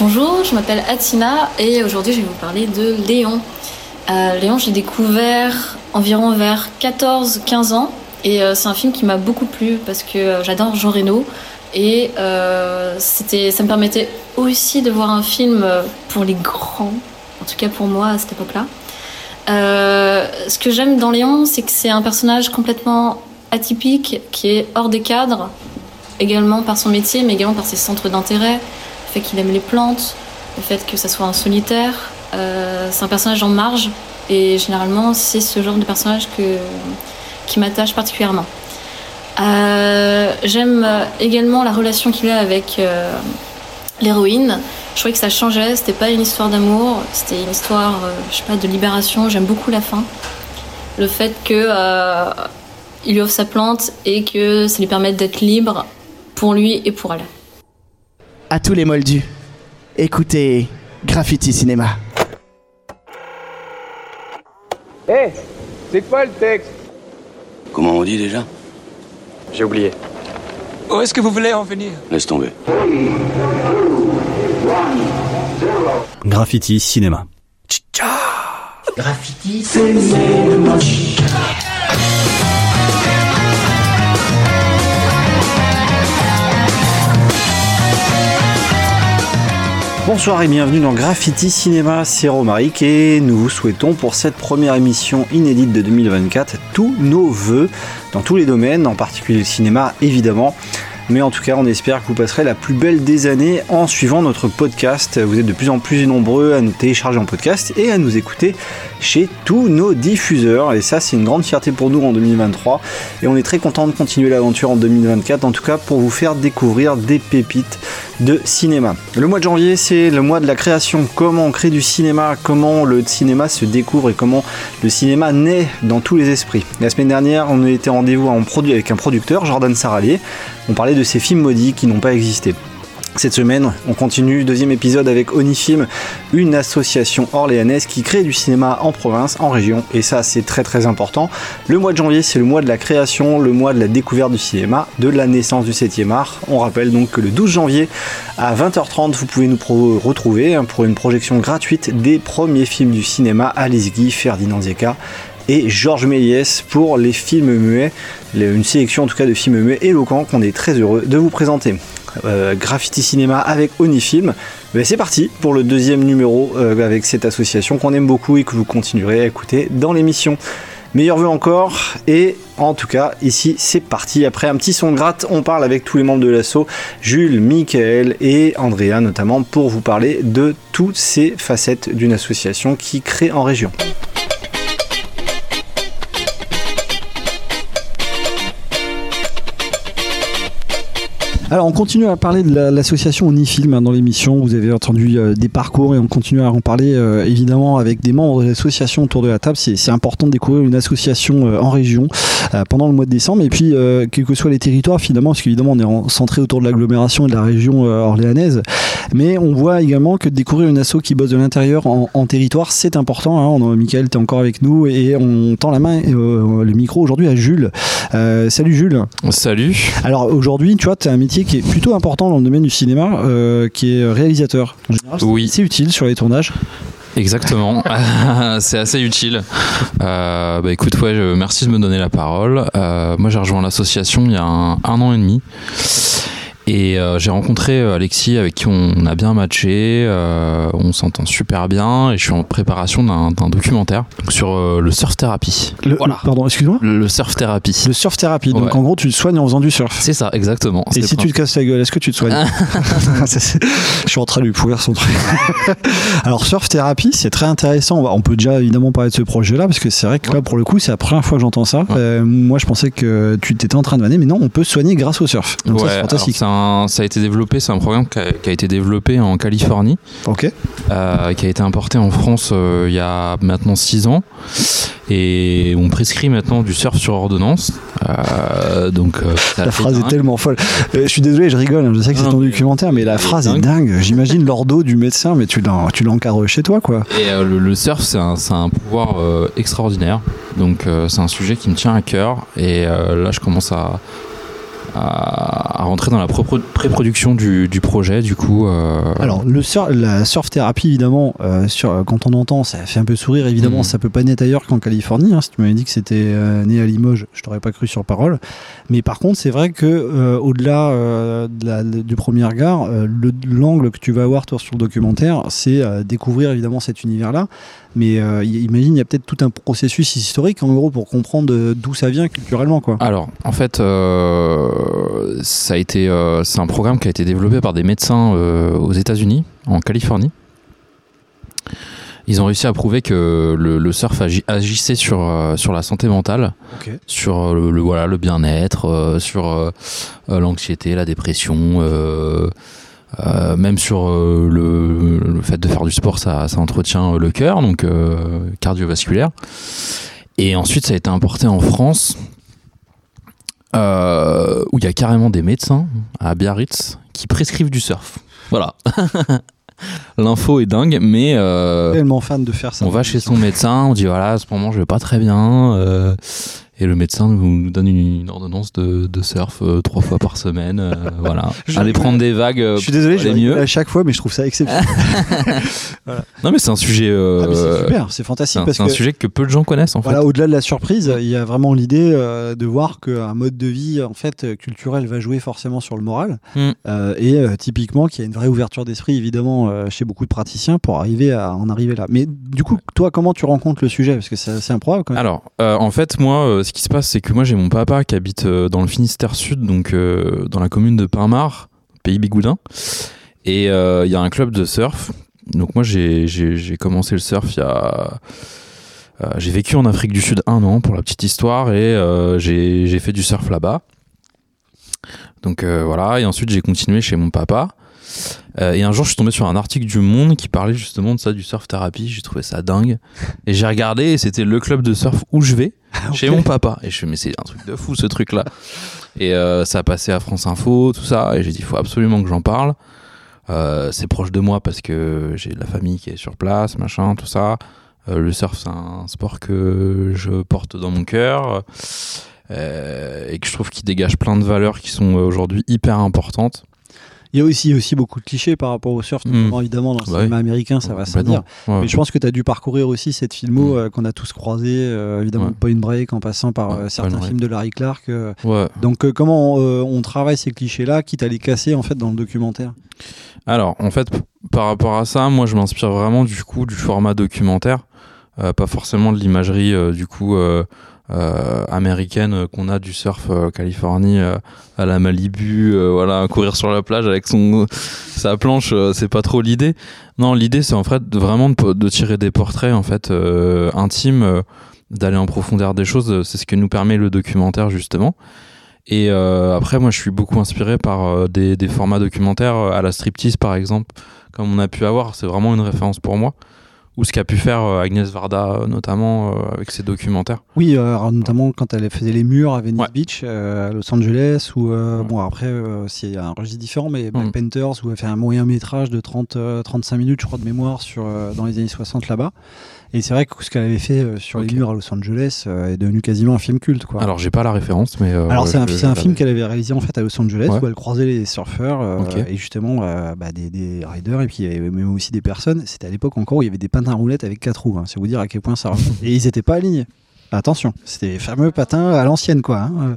Bonjour, je m'appelle Atina et aujourd'hui je vais vous parler de Léon. Euh, Léon, j'ai découvert environ vers 14-15 ans et euh, c'est un film qui m'a beaucoup plu parce que euh, j'adore Jean Reno et ça me permettait aussi de voir un film pour les grands, en tout cas pour moi à cette époque-là. ce que j'aime dans Léon, c'est que c'est un personnage complètement atypique qui est hors des cadres, également par son métier, mais également par ses centres d'intérêt, le fait qu'il aime les plantes, le fait que ça soit un solitaire. c'est un personnage en marge et généralement, c'est ce genre de personnage que, qui m'attache particulièrement. Euh, j'aime également la relation qu'il a avec euh, l'héroïne. Je trouvais que ça changeait, c'était pas une histoire d'amour, c'était une histoire, euh, je sais pas, de libération. J'aime beaucoup la fin. Le fait que il lui offre sa plante et que ça lui permette d'être libre pour lui et pour elle. À tous les moldus, écoutez Graffiti Cinéma. Hé, c'est quoi le texte? Comment on dit déjà? J'ai oublié. Où est-ce que vous voulez en venir? Laisse tomber. Graffiti cinéma. Graffiti cinéma. Bonsoir et bienvenue dans Graffiti Cinéma, c'est Romaric et nous vous souhaitons pour cette première émission inédite de 2024 tous nos voeux dans tous les domaines, en particulier le cinéma évidemment. Mais en tout cas, on espère que vous passerez la plus belle des années en suivant notre podcast. Vous êtes de plus en plus nombreux à nous télécharger en podcast et à nous écouter chez tous nos diffuseurs. Et ça, c'est une grande fierté pour nous en 2023. Et on est très content de continuer l'aventure en 2024, en tout cas pour vous faire découvrir des pépites de cinéma. Le mois de janvier, c'est le mois de la création. Comment on crée du cinéma, comment le cinéma se découvre et comment le cinéma naît dans tous les esprits? La semaine dernière, on a été rendez-vous avec un producteur, Jordan Saralier. On parlait de ces films maudits qui n'ont pas existé. Cette semaine, on continue, deuxième épisode avec Onifilm, une association orléanaise qui crée du cinéma en province, en région, et ça c'est très très important. Le mois de janvier, c'est le mois de la création, le mois de la découverte du cinéma, de la naissance du 7e art. On rappelle donc que le 12 janvier à 20h30, vous pouvez nous retrouver hein, pour une projection gratuite des premiers films du cinéma Alice Guy, Ferdinand Zeka et Georges Méliès pour les films muets, une sélection en tout cas de films muets éloquents qu'on est très heureux de vous présenter. Euh, Graffiti Cinéma avec Onifilm. Ben, c'est parti pour le deuxième numéro euh, avec cette association qu'on aime beaucoup et que vous continuerez à écouter dans l'émission. Meilleur vœu encore et en tout cas ici c'est parti après un petit son gratte on parle avec tous les membres de l'assaut Jules, Michael et Andrea notamment pour vous parler de toutes ces facettes d'une association qui crée en région. Alors on continue à parler de l'association Unifilm hein, dans l'émission. Vous avez entendu euh, des parcours et on continue à en parler euh, évidemment avec des membres de l'association autour de la table. C'est important de découvrir une association euh, en région pendant le mois de décembre. Et puis quels que soient les territoires finalement, parce qu'évidemment on est centré autour de l'agglomération et de la région orléanaise. Mais on voit également que découvrir une asso qui bosse de l'intérieur en, territoire, c'est important. Hein. On, Michael, tu es encore avec nous et on tend la main, le micro aujourd'hui à Jules. salut Jules. Salut. Alors aujourd'hui, tu vois, tu as un métier qui est plutôt important dans le domaine du cinéma, euh, qui est réalisateur. En général, oui. c'est utile sur les tournages. Exactement, c'est assez utile. Euh, bah écoute, ouais, merci de me donner la parole. Euh, moi, j'ai rejoint l'association il y a un, an et demi. Et euh, j'ai rencontré euh, Alexis avec qui on a bien matché, euh, on s'entend super bien et je suis en préparation d'un documentaire sur le surf thérapie. voilà. Pardon, excuse-moi Le surf thérapie. Le surf thérapie, donc en gros tu te soignes en faisant du surf. C'est ça, exactement. Et si tu te casses la gueule, est-ce que tu te soignes Je suis en train de lui pourrir son truc. Alors surf thérapie, c'est très intéressant. On peut déjà évidemment parler de ce projet-là parce que c'est vrai que là pour le coup c'est la première fois que j'entends ça. moi je pensais que tu t'étais en train de vanner, mais non, on peut soigner grâce au surf. Donc ça c'est fantastique ça a été développé, c'est un programme qui a, été développé en Californie, ok euh, qui a été importé en France euh, il y a maintenant 6 ans, et on prescrit maintenant du surf sur ordonnance. Euh, donc la phrase est tellement folle. je suis désolé, je rigole, hein, je sais que c'est ton documentaire, mais la phrase est dingue. J'imagine l'ordo du médecin, mais tu l'encadres chez toi, quoi. Et le, surf, c'est un, un, pouvoir extraordinaire. Donc c'est un sujet qui me tient à cœur, et là je commence à, à à rentrer dans la pré-production du, du projet, du coup. euh, Alors, le sur- la surf thérapie, évidemment, euh, sur, quand on entend, ça fait un peu sourire. Évidemment, Mhm. ça peut pas naître ailleurs qu'en Californie. hein. Si tu m'avais dit que c'était euh, né à Limoges, je t'aurais pas cru sur parole. Mais par contre, c'est vrai que au-delà de du premier regard, le- l'angle que tu vas avoir toi sur le documentaire, c'est découvrir évidemment cet univers-là. Mais imagine, il y a peut-être tout un processus historique en gros pour comprendre d'où ça vient culturellement, quoi. Alors, en fait, ça a été, euh, c'est un programme qui a été développé par des médecins euh, aux États-Unis, en Californie. Ils ont réussi à prouver que le, le surf agi- agissait sur, euh, sur la santé mentale, sur le, le- voilà, le bien-être, sur l'anxiété, la dépression, euh, même sur euh, le, le fait de faire du sport, ça, ça entretient le cœur, donc euh, cardiovasculaire. Et ensuite, ça a été importé en France, euh, où il y a carrément des médecins à Biarritz qui prescrivent du surf. Voilà. L'info est dingue, mais euh, Tellement fan de faire ça. on va chez son médecin, on dit voilà, à ce moment je vais pas très bien. euh, et le médecin nous, nous donne une, une ordonnance de, de surf euh, trois fois par semaine. euh, voilà. Allez prendre des vagues. euh, Je suis désolé, pour je aller mieux à chaque fois, mais je trouve ça exceptionnel. Non, mais c'est un sujet. euh, Ah, c'est super, c'est fantastique c'est un que sujet que peu de gens connaissent en Voilà, fait. au-delà de la surprise, il y a vraiment l'idée euh, de voir qu'un mode de vie en fait euh, culturel va jouer forcément sur le moral, Mm. Euh, et euh, typiquement qu'il y a une vraie ouverture d'esprit évidemment euh, chez beaucoup de praticiens pour arriver à en arriver là. Mais du coup, toi, comment tu rencontres le sujet? Parce que c'est assez improbable quand même. Alors, euh, en fait, moi, euh, ce qui se passe, c'est que moi, j'ai mon papa qui habite euh, dans le Finistère Sud, donc euh, dans la commune de Pinmar, pays Bigoudin. Et euh, il y a un club de surf. Donc, moi, j'ai- commencé le surf il y a. j'ai vécu en Afrique du Sud un an pour la petite histoire et j'ai fait du surf là-bas. Donc voilà, et ensuite j'ai continué chez mon papa. Euh, et un jour, je suis tombé sur un article du Monde qui parlait justement de ça, du surf thérapie. J'ai trouvé ça dingue. Et j'ai regardé, et c'était le club de surf où je vais, chez Ok. mon papa. Et je fais, mais c'est un truc de fou ce truc-là. Et euh, ça a passé à France Info, tout ça. Et j'ai dit, il faut absolument que j'en parle. Euh, c'est proche de moi parce que j'ai de la famille qui est sur place, machin, tout ça. Le surf, c'est un sport que je porte dans mon cœur. et que je trouve qu'il dégage plein de valeurs qui sont aujourd'hui hyper importantes. Il y a aussi, aussi beaucoup de clichés par rapport au surf, Mm. notamment évidemment dans le Bah cinéma oui. américain, ça va sans Complètement. dire. Ouais. Mais je pense que tu as dû parcourir aussi cette filmo Mm. euh, qu'on a tous croisé, euh, évidemment Ouais. Point Break en passant par euh, Point certains Break. films de Larry Clark. Ouais. Donc comment euh, on travaille ces clichés-là, quitte à les casser en fait dans le documentaire? Alors, en fait, par rapport à ça, moi, je m'inspire vraiment du coup du format documentaire, pas forcément de l'imagerie du coup euh, américaine euh, qu'on a du surf euh, Californie euh, à la Malibu, voilà, courir sur la plage avec son sa planche, c'est pas trop l'idée. Non, l'idée c'est en fait vraiment de, tirer des portraits en fait intimes, d'aller en profondeur des choses. C'est ce que nous permet le documentaire justement. Et après, moi, je suis beaucoup inspiré par des, formats documentaires à la striptease, par exemple, comme on a pu avoir. C'est vraiment une référence pour moi. Ou ce qu'a pu faire euh, Agnès Varda, notamment, euh, avec ses documentaires. Oui, euh, alors, notamment quand elle faisait les murs à Venice Ouais. Beach, euh, à Los Angeles, ou Ouais. bon après c'est un registre différent, mais Black Mm. Panthers où elle fait un moyen métrage de 30, euh, 35 minutes, je crois de mémoire sur dans les années 60 là-bas. Et c'est vrai que ce qu'elle avait fait euh, sur les murs à Los Angeles euh, est devenu quasiment un film culte, quoi. Alors, j'ai pas la référence, mais. euh, Alors c'est un, film qu'elle avait réalisé en fait à Los Angeles Ouais. où elle croisait les surfeurs et justement bah, des, des riders et puis il y avait même aussi des personnes. C'était à l'époque encore où il y avait des patins à roulettes avec quatre roues. hein. C'est vous dire à quel point ça et ils n'étaient pas alignés. Attention, c'était les fameux patins à l'ancienne quoi, hein, euh,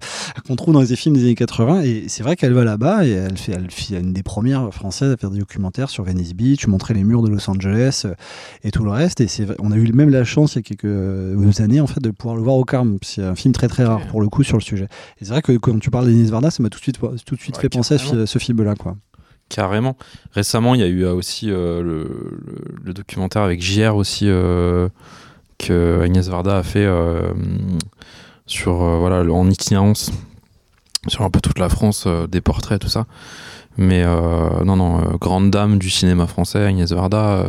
qu'on trouve dans les films des années 80. Et c'est vrai qu'elle va là-bas et elle fait, elle fait une des premières françaises à faire des documentaires sur Venice Beach, montrer les murs de Los Angeles euh, et tout le reste. Et c'est, on a eu même la chance il y a quelques euh, années en fait de pouvoir le voir au Carme. C'est un film très très rare pour le coup sur le sujet. Et c'est vrai que quand tu parles d'Agnès Varda, ça m'a tout de suite, tout de suite Ouais, fait penser à ce, film-là quoi. Carrément. Récemment, il y a eu aussi euh, le, le- le documentaire avec JR aussi euh, que Agnès Varda a fait euh, sur euh, voilà en itinérance sur un peu toute la France, euh, des portraits, tout ça. Mais non, non, grande dame du cinéma français, Agnès Varda,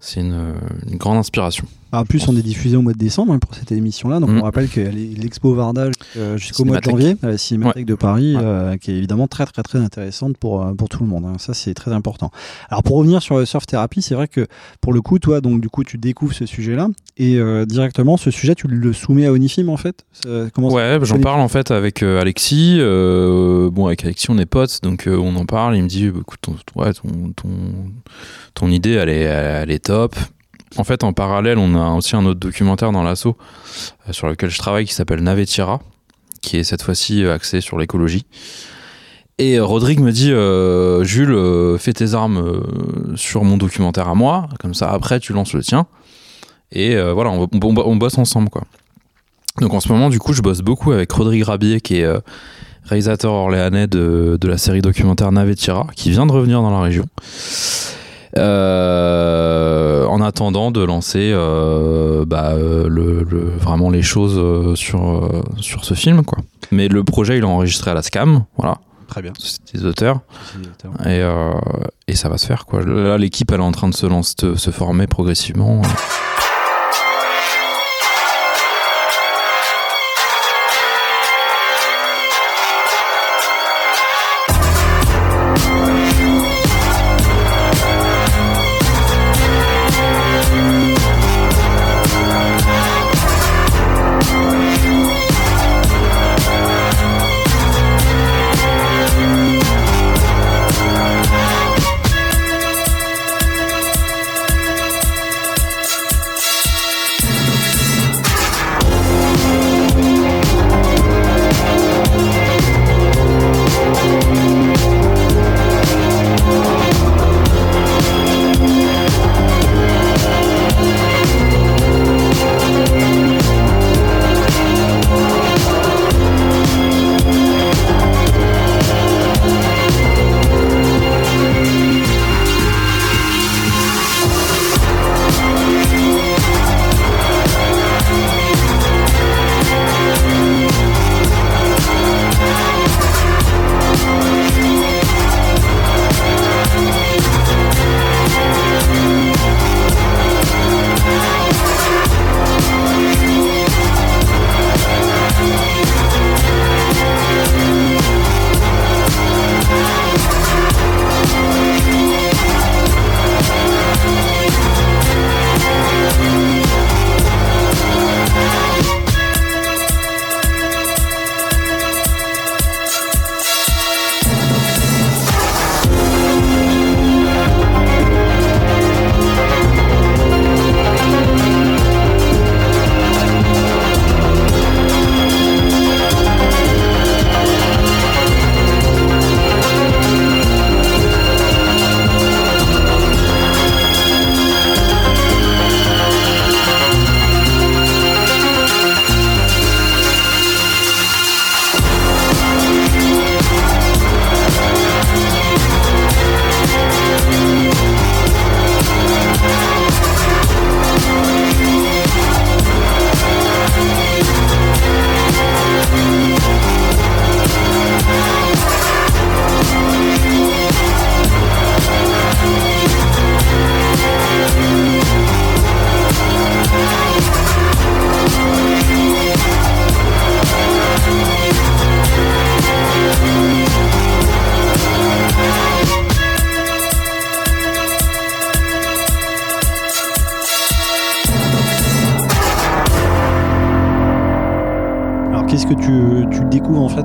c'est une grande inspiration. En plus, on est diffusé au mois de décembre hein, pour cette émission-là, donc Mm. on rappelle qu'il y a l'expo Vardage euh, jusqu'au mois de janvier à la Cinémathèque de Paris, Ouais. euh, qui est évidemment très très très intéressante pour, euh, pour tout le monde. hein. Ça, c'est très important. Alors pour revenir sur le surf thérapie, c'est vrai que pour le coup, toi, donc du coup, tu découvres ce sujet-là et euh, directement, ce sujet, tu le soumets à Onifim en fait? Comment Ouais, j'en parle en fait avec euh, Alexis. euh, bon, avec Alexis, on est potes, donc euh, on en parle. Il me dit, bah, écoute, ton, ouais, ton, ton, ton idée, elle est, elle est top. En fait, en parallèle, on a aussi un autre documentaire dans l'assaut euh, sur lequel je travaille qui s'appelle Navetira, qui est cette fois-ci euh, axé sur l'écologie. Et euh, Rodrigue me dit, Jules, fais tes armes sur mon documentaire à moi, comme ça après tu lances le tien. Et voilà, on, bosse ensemble quoi. Donc en ce moment, du coup, je bosse beaucoup avec Rodrigue Rabier, qui est réalisateur orléanais de, de la série documentaire Navetira, qui vient de revenir dans la région. Euh, en attendant de lancer euh, bah, euh, le, le- vraiment les choses euh, sur, sur ce film. Quoi. Mais le projet, il est enregistré à la SCAM, voilà, Très bien. c'est des auteurs, et, euh, et ça va se faire. Quoi. Là, l'équipe, elle est en train de se, lancer, de se former progressivement.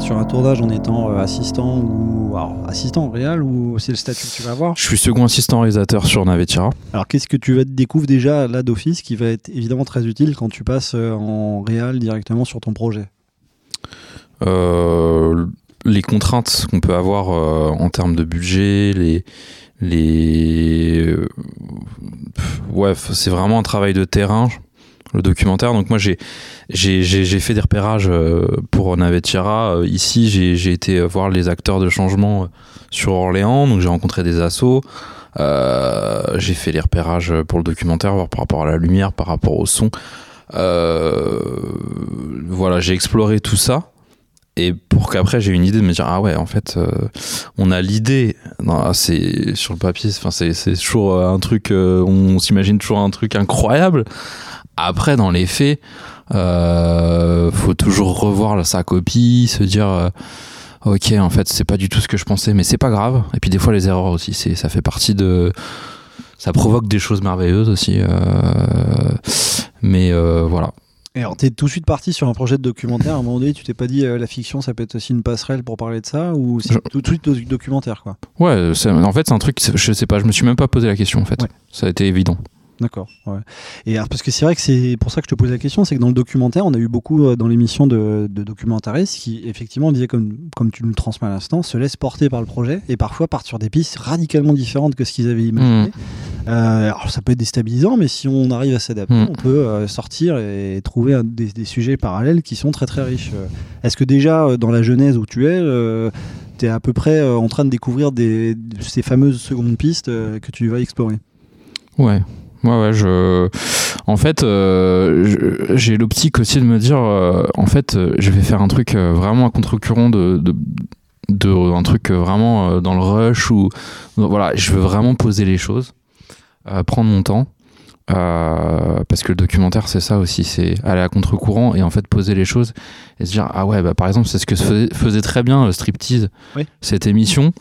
Sur un tournage en étant euh, assistant ou alors, assistant en réel ou c'est le statut que tu vas avoir? Je suis second assistant réalisateur sur Navetira. Alors qu'est-ce que tu vas découvrir déjà là d'office qui va être évidemment très utile quand tu passes euh, en réel directement sur ton projet? Euh, les contraintes qu'on peut avoir euh, en termes de budget, les, les, ouais, c'est vraiment un travail de terrain. Le documentaire. Donc moi j'ai fait des repérages euh, pour Navetira. Euh, Ici j'ai été voir les acteurs de changement euh, sur Orléans. Donc j'ai rencontré des assos. J'ai fait les repérages pour le documentaire, voir par rapport à la lumière, par rapport au son. Voilà, j'ai exploré tout ça. Et pour qu'après j'ai une idée de me dire ah ouais en fait on a l'idée non, c'est sur le papier c'est toujours un truc on s'imagine toujours un truc incroyable Après, dans les faits, euh, faut toujours revoir sa copie, se dire. euh, Ok, en fait, c'est pas du tout ce que je pensais, mais c'est pas grave. Et puis des fois, les erreurs aussi, c'est, ça fait partie de, ça provoque des choses merveilleuses aussi. euh, mais euh, voilà. Et alors, t'es tout de suite parti sur un projet de documentaire. À un moment donné, tu t'es pas dit euh, la fiction, ça peut être aussi une passerelle pour parler de ça Ou c'est Je- tout de suite do- documentaire, quoi? Ouais, en fait, c'est un truc, je sais pas, je me suis même pas posé la question en fait. Ouais. Ça a été évident. D'accord. Ouais. Et alors, parce que c'est vrai que c'est pour ça que je te pose la question, c'est que dans le documentaire, on a eu beaucoup euh, dans l'émission de, de documentaristes qui, effectivement, disaient, comme, comme tu nous le transmets à l'instant, se laissent porter par le projet et parfois partent sur des pistes radicalement différentes que ce qu'ils avaient imaginé. Euh, alors, ça peut être déstabilisant, mais si on arrive à s'adapter, Mm. on peut euh, sortir et trouver un- des, des sujets parallèles qui sont très très riches. Est-ce que déjà, dans la genèse où tu es, tu es à peu près en train de découvrir des, ces fameuses secondes pistes que tu vas explorer? Ouais. Ouais, ouais, je. En fait, euh, j'ai l'optique aussi de me dire, euh, en fait, euh, je vais faire un truc vraiment à contre-courant de, de, de- un truc vraiment dans le rush ou voilà, je veux vraiment poser les choses, euh, prendre mon temps. parce que le documentaire c'est ça aussi, c'est aller à contre-courant et en fait poser les choses et se dire ah ouais bah par exemple c'est ce que faisait, faisait très bien euh, Striptease Oui. cette émission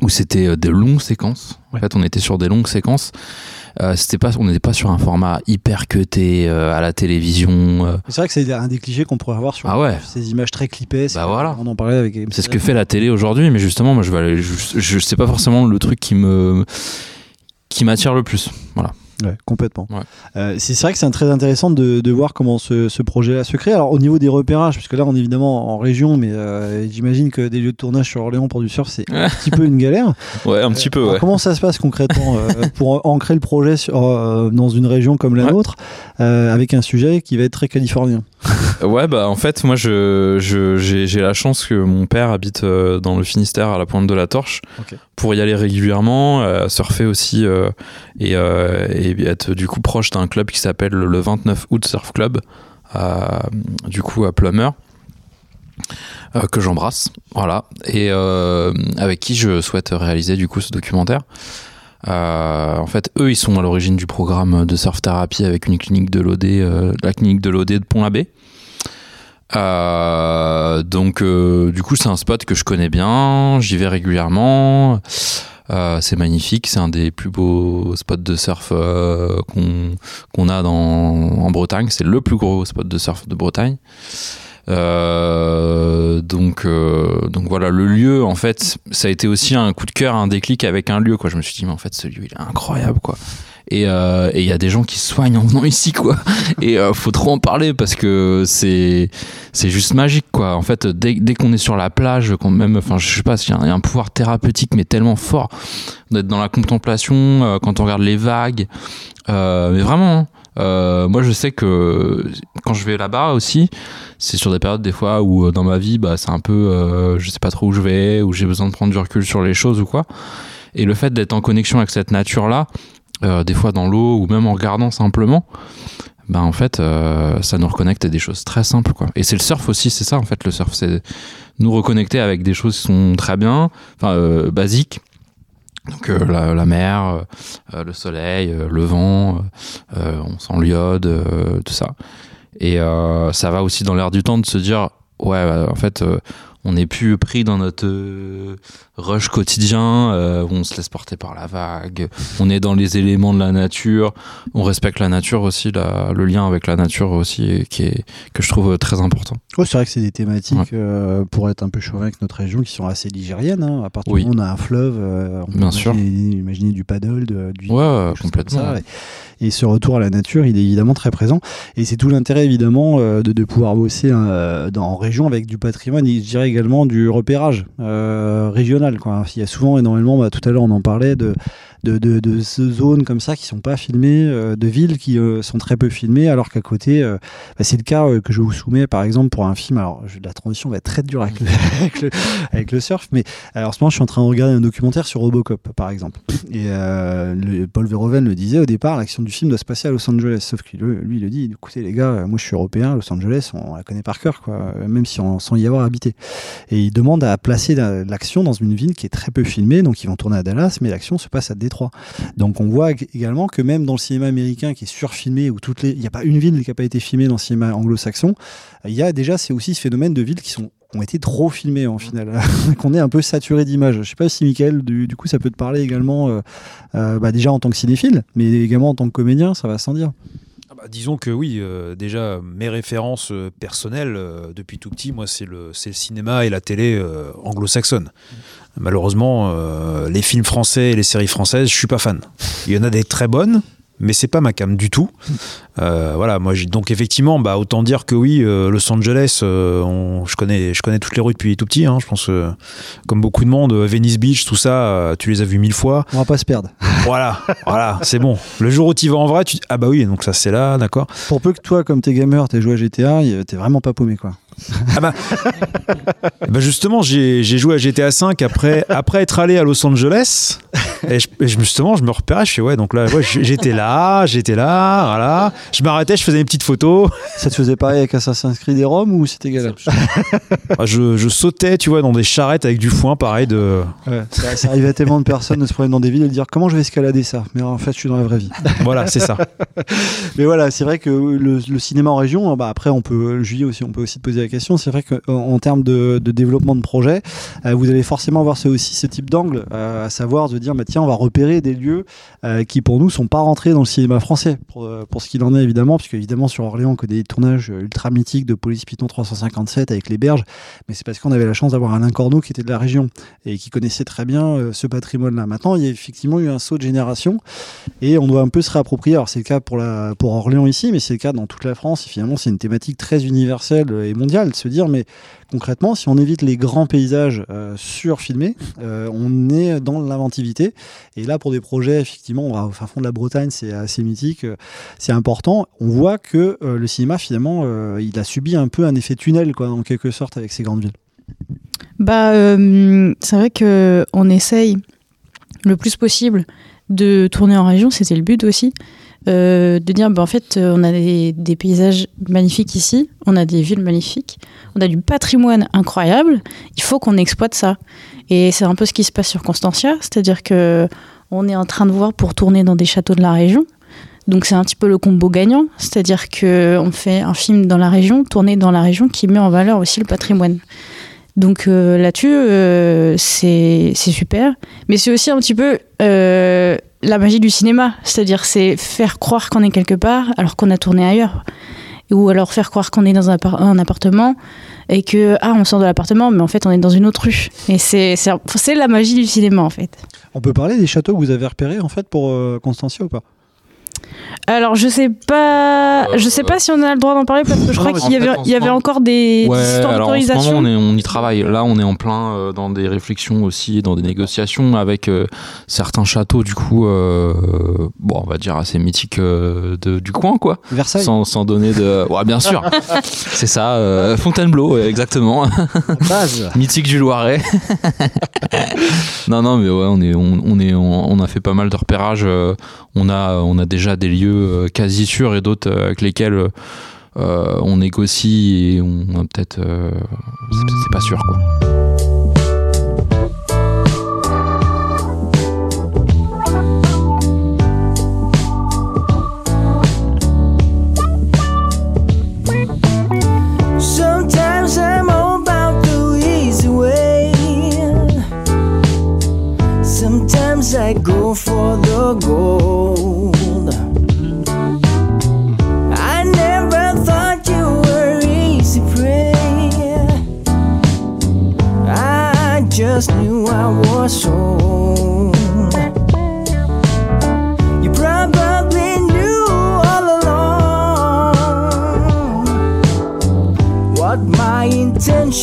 où c'était des longues séquences. En fait, on était sur des longues séquences. Euh, c'était pas, on n'était pas sur un format hyper cuté euh, à la télévision. euh. C'est vrai que c'est un des clichés qu'on pourrait avoir sur Ah ouais. ces images très clippées. Bah voilà. On en parlait avec. C'est ce que fait la télé aujourd'hui, mais justement, moi, je vais aller, je, je sais pas forcément le truc qui me, qui m'attire le plus. Voilà. Ouais, complètement. Ouais. Euh, c'est vrai que c'est très intéressant de, de voir comment ce, ce projet-là se crée. Alors au niveau des repérages, puisque là on est évidemment en région, mais euh, j'imagine que des lieux de tournage sur Orléans pour du surf, c'est un petit peu une galère. Ouais, un petit peu, ouais. Comment ça se passe concrètement euh, pour ancrer le projet sur, euh, dans une région comme la nôtre, euh, avec un sujet qui va être très californien? Ouais, bah en fait, moi, je, je- j'ai, la chance que mon père habite euh, dans le Finistère, à la pointe de la Torche, pour y aller régulièrement, euh, surfer aussi euh, et, et être du coup proche d'un club qui s'appelle le 29 août Surf Club, du coup à Plumeur. euh, que j'embrasse, voilà, et avec qui je souhaite réaliser du coup ce documentaire. Euh, en fait, eux, ils sont à l'origine du programme de surf thérapie avec une clinique de l'OD, euh, la clinique de l'OD de Pont-l'Abbé. Euh, donc, du coup, c'est un spot que je connais bien, j'y vais régulièrement. C'est magnifique, c'est un des plus beaux spots de surf qu'on qu'on a dans, en Bretagne. C'est le plus gros spot de surf de Bretagne. Euh, donc, euh, donc voilà, le lieu, en fait, ça a été aussi un coup de cœur, un déclic avec un lieu. Quoi. Je me suis dit, mais en fait, ce lieu, il est incroyable. quoi. Et euh, il y a des gens qui se soignent en venant ici, quoi. Et euh, faut trop en parler parce que c'est c'est juste magique, quoi. En fait, dès, qu'on est sur la plage, qu'on même, enfin, je sais pas, il y, a un- pouvoir thérapeutique, mais tellement fort d'être dans la contemplation quand on regarde les vagues. Mais vraiment, hein. Euh, moi, je sais que quand je vais là-bas aussi, c'est sur des périodes des fois où euh, dans ma vie, bah, c'est un peu, euh, je sais pas trop où je vais, où j'ai besoin de prendre du recul sur les choses ou quoi. Et le fait d'être en connexion avec cette nature-là, euh, des fois dans l'eau ou même en regardant simplement, ben en fait, ça nous reconnecte à des choses très simples, quoi. Et c'est le surf aussi, c'est ça en fait, le surf, c'est nous reconnecter avec des choses qui sont très bien, enfin basiques. Donc euh, la, mer, euh, le soleil, euh, le vent, euh, on sent l'iode, euh, tout ça. Et euh, ça va aussi dans l'air du temps de se dire, ouais, bah, en fait, euh, on n'est plus pris dans notre euh, rush quotidien, euh, on se laisse porter par la vague, on est dans les éléments de la nature, on respecte la nature aussi, la- le lien avec la nature aussi, qui est, que je trouve très important. Ouais, c'est vrai que c'est des thématiques, Ouais. euh, pour être un peu chauvin avec notre région, qui sont assez ligériennes. Hein. À partir Oui. du moment où on a un fleuve, euh, on peut Bien sûr. imaginer, du paddle, de, du Ouais, complètement. ça. Et, et ce retour à la nature, il est évidemment très présent. Et c'est tout l'intérêt, évidemment, de, de pouvoir bosser dans, en région avec du patrimoine je dirais également du repérage euh, régional. Quoi. Il y a souvent énormément, bah, tout à l'heure on en parlait, de, de, de, zones comme ça qui sont pas filmées, euh, de villes qui euh, sont très peu filmées, alors qu'à côté, euh, bah, c'est le cas que je vous soumets par exemple pour un film. Alors la transition va être très dure avec le, avec le, avec le surf, mais alors, en ce moment je suis en train de regarder un documentaire sur Robocop par exemple. Et le- Paul Verhoeven le disait au départ, l'action du film doit se passer à Los Angeles, sauf que lui, lui, il le dit, écoutez les gars, moi je suis européen, Los Angeles, on, la connaît par cœur, quoi, même si on, sans y avoir habité. Et il demande à placer la- l'action dans une ville qui est très peu filmée, donc ils vont tourner à Dallas, mais l'action se passe à Détroit. 2003. Donc on voit également que même dans le cinéma américain qui est surfilmé, où il n'y a pas une ville qui n'a pas été filmée dans le cinéma anglo-saxon, il y a déjà c'est aussi ce phénomène de villes qui ont été trop filmées en final, qu'on est un peu saturé d'images. Je sais pas si Michael, du, du, coup, ça peut te parler également, euh, euh, bah déjà en tant que cinéphile, mais également en tant que comédien, ça va sans dire. Ah bah, disons que oui, euh, déjà mes références euh, personnelles euh, depuis tout petit, moi c'est le, le cinéma et la télé anglo-saxonne. Malheureusement, les films français et les séries françaises, je suis pas fan. Il y en a des très bonnes, mais c'est pas ma cam du tout. Euh, voilà, moi donc effectivement, bah autant dire que oui, euh, Los Angeles, euh, on, je connais, je connais toutes les rues depuis tout petit. Hein, je pense, comme beaucoup de monde, Venice Beach, tout ça, tu les as vus mille fois. On va pas se perdre. Voilà, voilà, c'est bon. Le jour où tu vas en vrai, tu ah bah oui, donc ça c'est là, d'accord. Pour peu que toi, comme t'es gamer, t'es joué à GTA, t'es vraiment pas paumé quoi. Ah bah, bah justement, j'ai joué à GTA 5 après, après être allé à Los Angeles. Et, je, et justement, je me repérais, je fais ouais, donc là, ouais, j'étais là, j'étais là, voilà. Je m'arrêtais, je faisais une petite photo. Ça te faisait pareil avec Assassin's Creed et Rome ou c'était égal je, je, sautais, tu vois, dans des charrettes avec du foin, pareil de. Ouais, ça, ça arrivait à tellement de personnes de se promener dans des villes et de dire comment je vais escalader ça? Mais en fait, je suis dans la vraie vie. Voilà, c'est ça. Mais voilà, c'est vrai que le, le, cinéma en région, bah après, on peut, Julie aussi, on peut aussi te poser la C'est vrai qu'en en termes de, développement de projet, euh, vous allez forcément avoir ce, aussi ce type d'angle, euh, à savoir de dire, bah, tiens, on va repérer des lieux euh, qui pour nous sont pas rentrés dans le cinéma français, pour, ce qu'il en est évidemment, puisque évidemment sur Orléans, on connaît des tournages ultra mythiques de Police Python 357 avec les berges, mais c'est parce qu'on avait la chance d'avoir Alain Corneau qui était de la région et qui connaissait très bien ce patrimoine-là. Maintenant, il y a effectivement eu un saut de génération et on doit un peu se réapproprier. Alors c'est le cas pour, Orléans ici, mais c'est le cas dans toute la France. Finalement, c'est une thématique très universelle et mondiale de se dire, mais concrètement, si on évite les grands paysages euh, surfilmés, euh, on est dans l'inventivité. Et là, pour des projets, effectivement, on va au fin fond de la Bretagne, c'est assez mythique, euh, c'est important. On voit que le cinéma, finalement, il a subi un peu un effet tunnel, quoi, en quelque sorte, avec ces grandes villes. Bah, c'est vrai que on essaye le plus possible de tourner en région, c'était le but aussi. Euh, de dire, bah, en fait, on a des, paysages magnifiques ici, on a des villes magnifiques, on a du patrimoine incroyable, il faut qu'on exploite ça. Et c'est un peu ce qui se passe sur Constantia, c'est-à-dire que on est en train de voir pour tourner dans des châteaux de la région. Donc c'est un petit peu le combo gagnant, c'est-à-dire que on fait un film dans la région, tourné dans la région, qui met en valeur aussi le patrimoine. Donc euh, là-dessus, euh, c'est super. Mais c'est aussi un petit peu euh, la magie du cinéma. C'est-à-dire, c'est faire croire qu'on est quelque part alors qu'on a tourné ailleurs. Ou alors faire croire qu'on est dans un, appartement et que, ah, on sort de l'appartement, mais en fait, on est dans une autre rue. Et c'est la magie du cinéma, en fait. On peut parler des châteaux que vous avez repérés, en fait, pour Constantia ou pas? Alors je sais pas, je sais pas si on a le droit d'en parler parce que je crois qu'il y avait, il y avait encore des, ouais, des histoires d'autorisation. On, on y travaille. Là, on est en plein euh, dans des réflexions aussi, dans des négociations avec euh, certains châteaux du coup, euh, bon, on va dire assez mythiques euh, de, du coin, quoi. Versailles. Sans, sans donner de, ouais, bien sûr. C'est ça, euh, Fontainebleau, exactement. Base. Mythique du Loiret. non, non, mais ouais, on est, on, on est, on, on, a fait pas mal de repérages. On a, déjà des lieux euh, quasi sûrs et d'autres euh, avec lesquels euh, on négocie et on a peut-être. c'est pas sûr quoi. I go for the gold. I never thought you were easy prey. I just knew I was sold. You probably knew all along what my intentions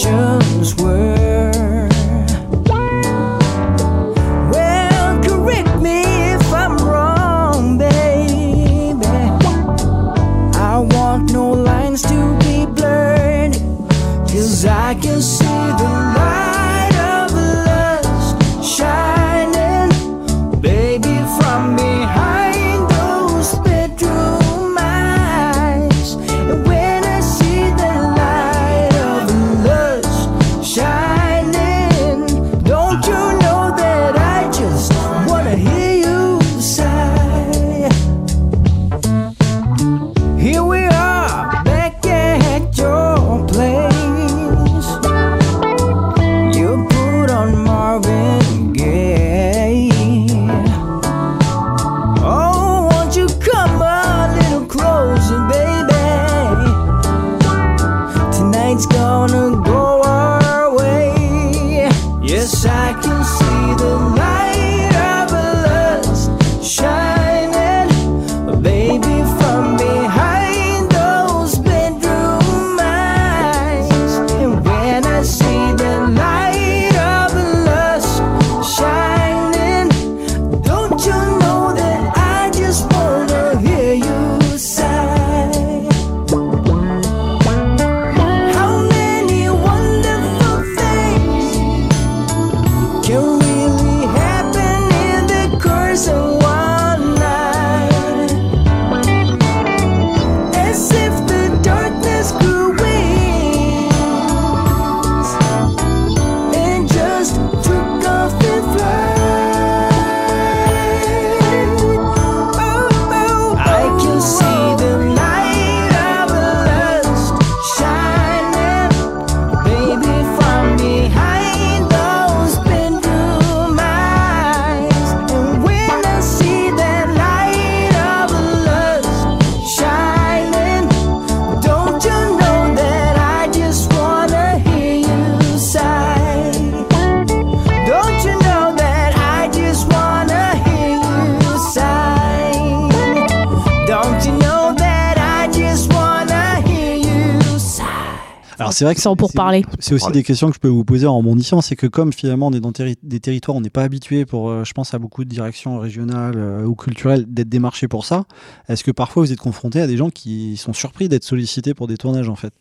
c'est vrai que Sans pour c'est- parler. C'est aussi des questions que je peux vous poser en rebondissant, c'est que comme finalement on est dans terri- des territoires, on n'est pas habitué pour, euh, je pense à beaucoup de directions régionales euh, ou culturelles d'être démarchés pour ça. Est-ce que parfois vous êtes confronté à des gens qui sont surpris d'être sollicités pour des tournages en fait?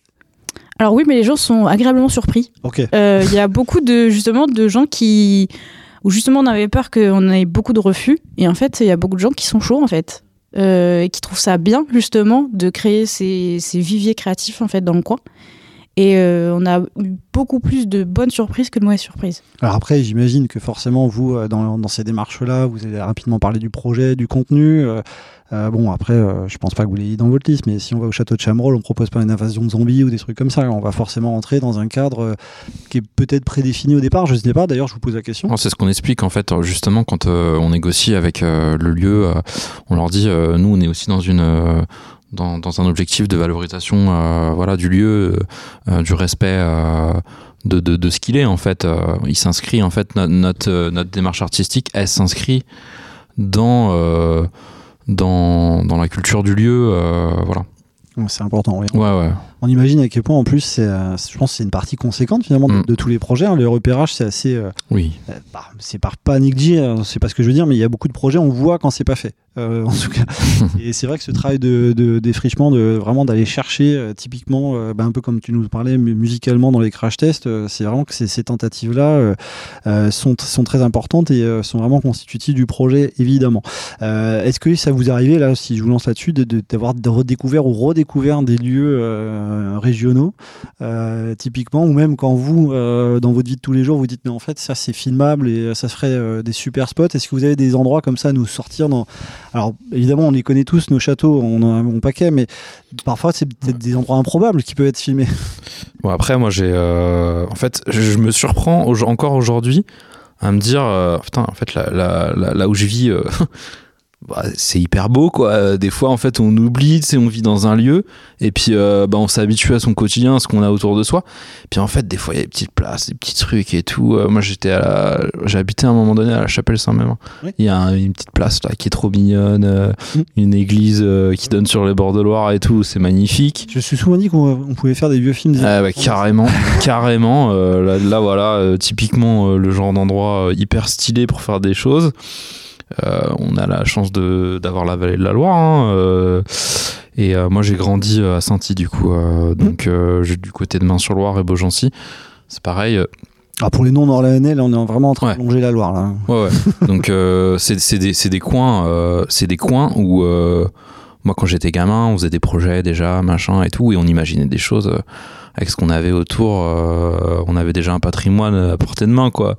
Alors oui, mais les gens sont agréablement surpris. Ok. Euh, Il y a beaucoup de justement de gens qui où justement on avait peur qu'on ait beaucoup de refus et en fait il y a beaucoup de gens qui sont chauds en fait euh, et qui trouvent ça bien justement de créer ces, ces viviers créatifs en fait dans le coin et euh, on a eu beaucoup plus de bonnes surprises que de mauvaises surprises. Alors après, j'imagine que forcément, vous, euh, dans, dans ces démarches-là, vous allez rapidement parler du projet, du contenu. euh, bon, après, euh, je pense pas que vous l'ayez dans votre liste, mais si on va au château de Chamerol, on propose pas une invasion de zombies ou des trucs comme ça. On va forcément entrer dans un cadre euh, qui est peut-être prédéfini au départ. Je ne sais pas, d'ailleurs, je vous pose la question. C'est ce qu'on explique en fait justement quand euh, on négocie avec euh, le lieu. euh, on leur dit, euh, nous on est aussi dans une euh, dans, dans un objectif de valorisation euh, voilà du lieu, euh, du respect euh, de, de, de ce qu'il est en fait. Euh, il s'inscrit en fait no- notre euh, notre démarche artistique, elle s'inscrit dans euh, dans dans la culture du lieu, euh, voilà. C'est important, oui. Ouais ouais. On imagine à quel point, en plus, c'est, euh, je pense que c'est une partie conséquente finalement de, Mm. de tous les projets. hein. Le repérage, c'est assez. euh, Oui. euh, bah, c'est par pas négliger, hein, c'est pas ce que je veux dire, mais il y a beaucoup de projets, on voit quand c'est pas fait. Euh, en tout cas. Et c'est vrai que ce travail de, défrichement, vraiment d'aller chercher, euh, typiquement, euh, bah, un peu comme tu nous parlais mu- musicalement dans les crash tests, c'est vraiment que ces, tentatives-là sont, très importantes et sont vraiment constitutives du projet, évidemment. Est-ce que ça vous arrivait, là, si je vous lance là-dessus, de- de- d'avoir de, redécouvert ou redécouvert des lieux régionaux, typiquement, ou même quand vous, dans votre vie de tous les jours, vous dites, mais en fait, ça c'est filmable et ça serait euh, des super spots. Est-ce que vous avez des endroits comme ça à nous sortir dans. Alors, évidemment, on les connaît tous, nos châteaux, on en a un bon paquet, mais parfois, c'est peut-être des endroits improbables qui peuvent être filmés. Bon, après, moi, j'ai. euh, en fait, je, je me surprends au- encore aujourd'hui à me dire euh, putain, en fait, là, là, là, là où je vis, euh, bah, c'est hyper beau, quoi. Euh, Des fois, en fait, on oublie, tu sais, on vit dans un lieu, et puis euh, bah, on s'habitue à son quotidien, à ce qu'on a autour de soi. Puis en fait, des fois, il y a des petites places, des petits trucs et tout. Euh, moi, j'étais à la... habité à un moment donné à la chapelle Saint-Même. Oui. Il y a un- une petite place là qui est trop mignonne, euh, Mm. une église euh, qui donne sur les bords de Loire et tout, c'est magnifique. Je me suis souvent dit qu'on on pouvait faire des vieux films. des Ah bah, 90. carrément, carrément. euh, là, là, voilà, euh, typiquement euh, le genre d'endroit hyper stylé pour faire des choses. Euh, on a la chance de d'avoir la vallée de la Loire. hein, euh, et euh, moi, j'ai grandi à Sainty, du coup. euh, donc, j'ai du côté de Main-sur-Loire et Beaugency. C'est pareil. Alors, pour les non-orléanais, là, on est vraiment en train Ouais. de longer la Loire. Là. Ouais, ouais. Donc, euh, c'est des, des coins, euh, c'est des coins où euh, moi, quand j'étais gamin, on faisait des projets déjà, machin et tout, et on imaginait des choses avec ce qu'on avait autour. on avait déjà un patrimoine à portée de main, quoi.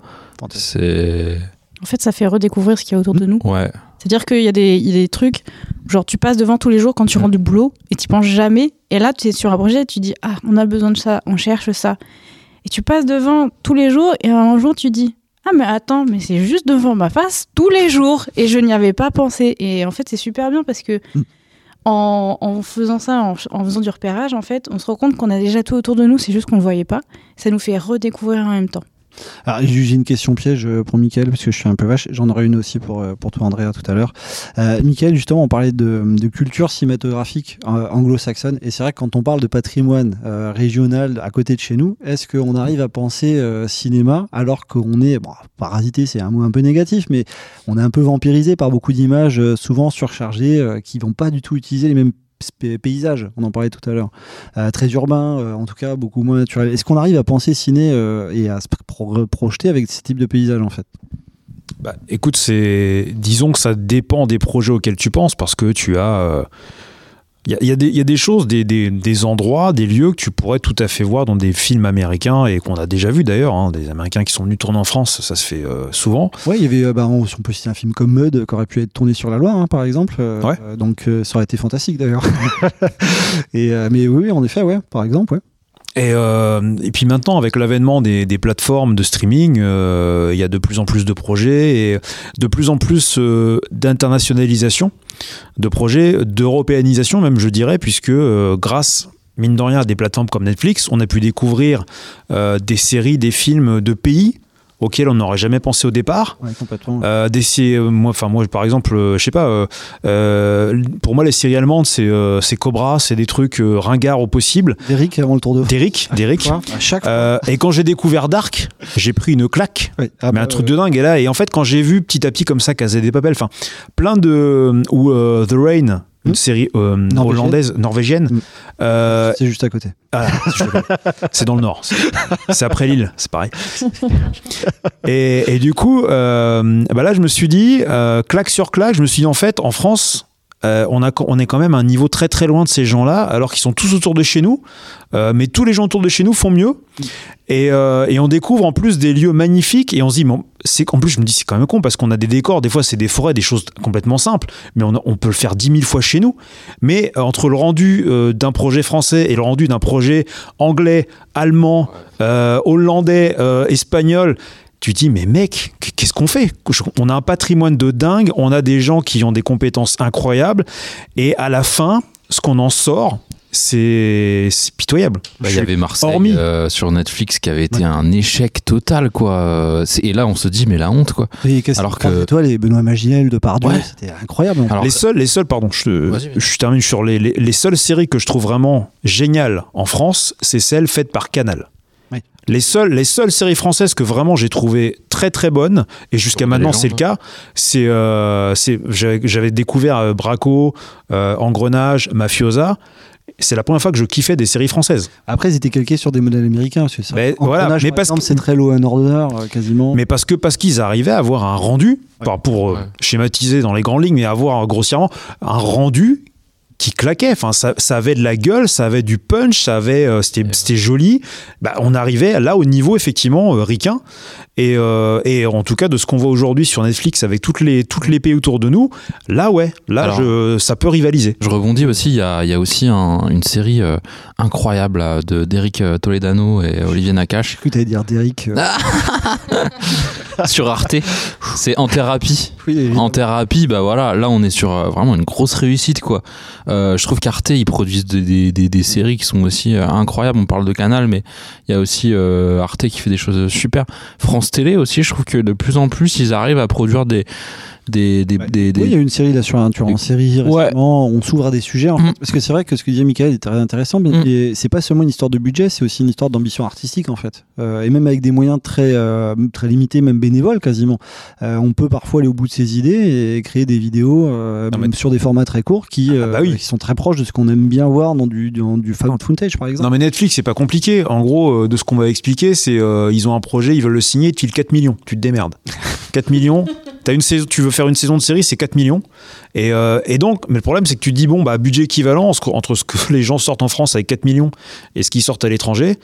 C'est En fait, ça fait redécouvrir ce qu'il y a autour de nous. ouais, C'est-à-dire qu'il y, a des- il y a des trucs, genre tu passes devant tous les jours quand tu rentres du boulot et tu penses jamais. Et là, tu es sur un projet et tu dis Ah, on a besoin de ça, on cherche ça. Et tu passes devant tous les jours et un jour tu dis Ah, mais attends, mais c'est juste devant ma face tous les jours et je n'y avais pas pensé. Et en fait, c'est super bien parce que en, en faisant ça, en, en faisant du repérage, en fait, on se rend compte qu'on a déjà tout autour de nous, c'est juste qu'on ne le voyait pas. Ça nous fait redécouvrir en même temps. J'ai une question piège euh, pour Mickaël, parce que je suis un peu vache. J'en aurai une aussi pour, euh, pour toi, Andrea, tout à l'heure. Euh, justement, on parlait de, culture cinématographique euh, anglo-saxonne. Et c'est vrai que quand on parle de patrimoine régional à côté de chez nous, est-ce qu'on arrive à penser cinéma alors qu'on est, bon, parasité, c'est un mot un peu négatif, mais on est un peu vampirisé par beaucoup d'images souvent surchargées qui vont pas du tout utiliser les mêmes paysages, on en parlait tout à l'heure, Euh, très urbain, euh, en tout cas beaucoup moins naturel. Est-ce qu'on arrive à penser ciné euh, et à se pro- projeter avec ce type de paysage en fait? Bah, écoute, disons que ça dépend des projets auxquels tu penses parce que tu as il y, a- y des- il y a des choses, des, des- des endroits, des lieux que tu pourrais tout à fait voir dans des films américains et qu'on a déjà vu d'ailleurs, hein, des Américains qui sont venus tourner en France, ça se fait euh, souvent. Ouais, il y avait, euh, bah, on, on peut citer un film comme Mud qui aurait pu être tourné sur la Loire, hein, par exemple. Euh, Ouais. donc euh, ça aurait été fantastique d'ailleurs. et mais oui, oui, en effet, ouais, par exemple, ouais. Et, euh, et puis maintenant, avec l'avènement des, des plateformes de streaming, euh, il y a de plus en plus de projets et de plus en plus euh, d'internationalisation de projets, d'européanisation même, je dirais, puisque euh, grâce mine de rien à des plateformes comme Netflix, on a pu découvrir euh, des séries, des films de pays auxquels on n'aurait jamais pensé au départ. Ouais, complètement. Euh, des euh, moi, enfin moi, par exemple, euh, je sais pas. euh, euh, pour moi, les séries allemandes, c'est euh, c'est Cobra, c'est des trucs euh, ringards au possible. Derrick avant le tour de d'Eric. fois, à chaque fois. Euh, et quand j'ai découvert Dark, j'ai pris une claque. Ouais. Ah, mais bah, un truc de dingue. Et là, et en fait, quand j'ai vu petit à petit comme ça Casa des Papel, enfin, plein de. ou euh, The Rain, une série euh, Norvégienne. hollandaise, norvégienne. Hmm. euh, c'est juste à côté. ah, c'est dans le nord. C'est- après Lille, c'est pareil. Et, et du coup, euh, bah là, je me suis dit, claque sur claque, je me suis dit, en fait, en France, euh, on, a, on est quand même à un niveau très très loin de ces gens-là, alors qu'ils sont tous autour de chez nous. Euh, mais tous les gens autour de chez nous font mieux. Et, euh, et on découvre en plus des lieux magnifiques. Et on se dit, bon, c'est en plus, je me dis, c'est quand même con parce qu'on a des décors. Des fois, c'est des forêts, des choses complètement simples. Mais on, a- on peut le faire dix mille fois chez nous. Mais entre le rendu euh, d'un projet français et le rendu d'un projet anglais, allemand, hollandais, espagnol, tu te dis, mais mec, qu'est-ce qu'on fait? On a un patrimoine de dingue, on a des gens qui ont des compétences incroyables, et à la fin, ce qu'on en sort, c'est pitoyable. Bah, Il Je y avait Marseille hormis- euh, sur Netflix qui avait été un échec total, quoi. Et là, on se dit, mais la honte, quoi. Et Alors que toi, les Benoît Magimel de Pardieu, Ouais. c'était incroyable. Alors, les seuls, les seuls, pardon, je, termine sur les, les, les seules séries que je trouve vraiment géniales en France, c'est celles faites par Canal. Les seules, les seules séries françaises que vraiment j'ai trouvé très très bonnes, et jusqu'à maintenant c'est le cas, c'est, euh, c'est- j'avais découvert euh, Braco, euh, Engrenage, Mafiosa. C'est la première fois que je kiffais des séries françaises. Après, ils étaient calqués sur des modèles américains. Que ça, Mais voilà, mais par parce exemple, que- c'est très low and order, quasiment. Mais parce que parce qu'ils arrivaient à avoir un rendu, Ouais. pour Ouais. schématiser dans les grandes lignes, mais avoir grossièrement un rendu qui claquait. Enfin, ça, ça avait de la gueule, ça avait du punch, ça avait, euh, c'était, c'était joli. Bah, on arrivait là au niveau effectivement euh, ricain. Et, euh, et en tout cas de ce qu'on voit aujourd'hui sur Netflix avec toutes les toutes les pays autour de nous, là ouais, là Alors- je, ça peut rivaliser. Je rebondis aussi, il y a, il y a aussi un- une série euh, incroyable là, de d'Eric euh, Toledano et Olivier Nakache J'ai cru que dire Derrick. sur Arte. C'est En Thérapie. oui. En thérapie, bah voilà, là on est sur euh, vraiment une grosse réussite quoi. Euh, je trouve qu'Arte ils produisent des, des- des- des séries qui sont aussi euh, incroyables. On parle de Canal, mais il y a aussi euh, Arte qui fait des choses super. France Télé aussi, je trouve que de plus en plus ils arrivent à produire des des des, des- des- Oui, il y a une série là sur un tueur en série Ouais. récemment. On s'ouvre à des sujets. en fait. Mm. Parce que c'est vrai que ce que disait Michael est très intéressant. Mais Mm. et c'est pas seulement une histoire de budget, c'est aussi une histoire d'ambition artistique en fait. Euh, et même avec des moyens très euh, très limités, même bénévoles quasiment. Euh, on peut parfois aller au bout de ses idées et créer des vidéos euh, Non, mais- sur des formats très courts qui, euh, bah oui. qui sont très proches de ce qu'on aime bien voir dans du dans du found footage par exemple. Non mais Netflix c'est pas compliqué. En gros euh, de ce qu'on m'a expliqué c'est euh, ils ont un projet, ils veulent le signer, tu 4 millions, tu te démerdes. 4 millions, as une saison, tu veux faire une saison de série, c'est 4 millions. Et, euh, et donc, mais le problème c'est que tu dis bon bah budget équivalent entre- entre ce que les gens sortent en France avec 4 millions et ce qu'ils sortent à l'étranger,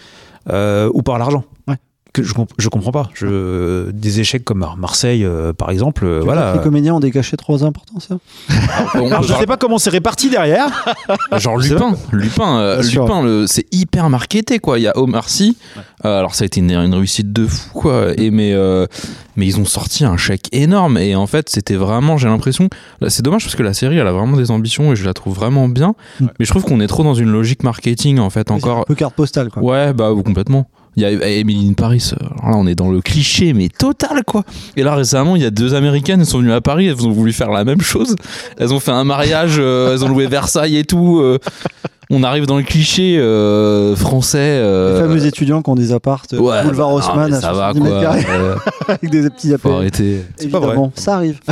euh, ou par l'argent. Ouais. Que je, comp- je comprends pas. Je, des échecs comme Mar- Marseille euh, par exemple, euh, voilà. Les comédiens ont des cachets trop importants, ça? Alors, peut je sais pas comment c'est réparti derrière. Genre Lupin, Lupin, euh. Lupin, c'est hyper marketé quoi. Il y a Omar Sy. Alors ça a été une, une réussite de fou quoi. Et mais euh, mais ils ont sorti un chèque énorme et en fait c'était vraiment, j'ai l'impression, c'est dommage parce que la série elle a vraiment des ambitions et je la trouve vraiment bien. Ouais. Mais je trouve qu'on est trop dans une logique marketing en fait C'est un encore. peu carte postale quoi. Ouais bah complètement. Il y a Emily in Paris. euh, alors là, on est dans le cliché, mais total, quoi. Et là, récemment, il y a deux américaines, elles sont venues à Paris, elles ont voulu faire la même chose. Elles ont fait un mariage, euh, elles ont loué Versailles et tout. euh. On arrive dans le cliché euh, français. euh, Les fameux étudiants qui ont des appartes euh, ouais, boulevard Haussmann à ça va, 70 mètres carrés avec des petits faut appels. arrêter. C'est pas vrai. Évidemment, ça arrive.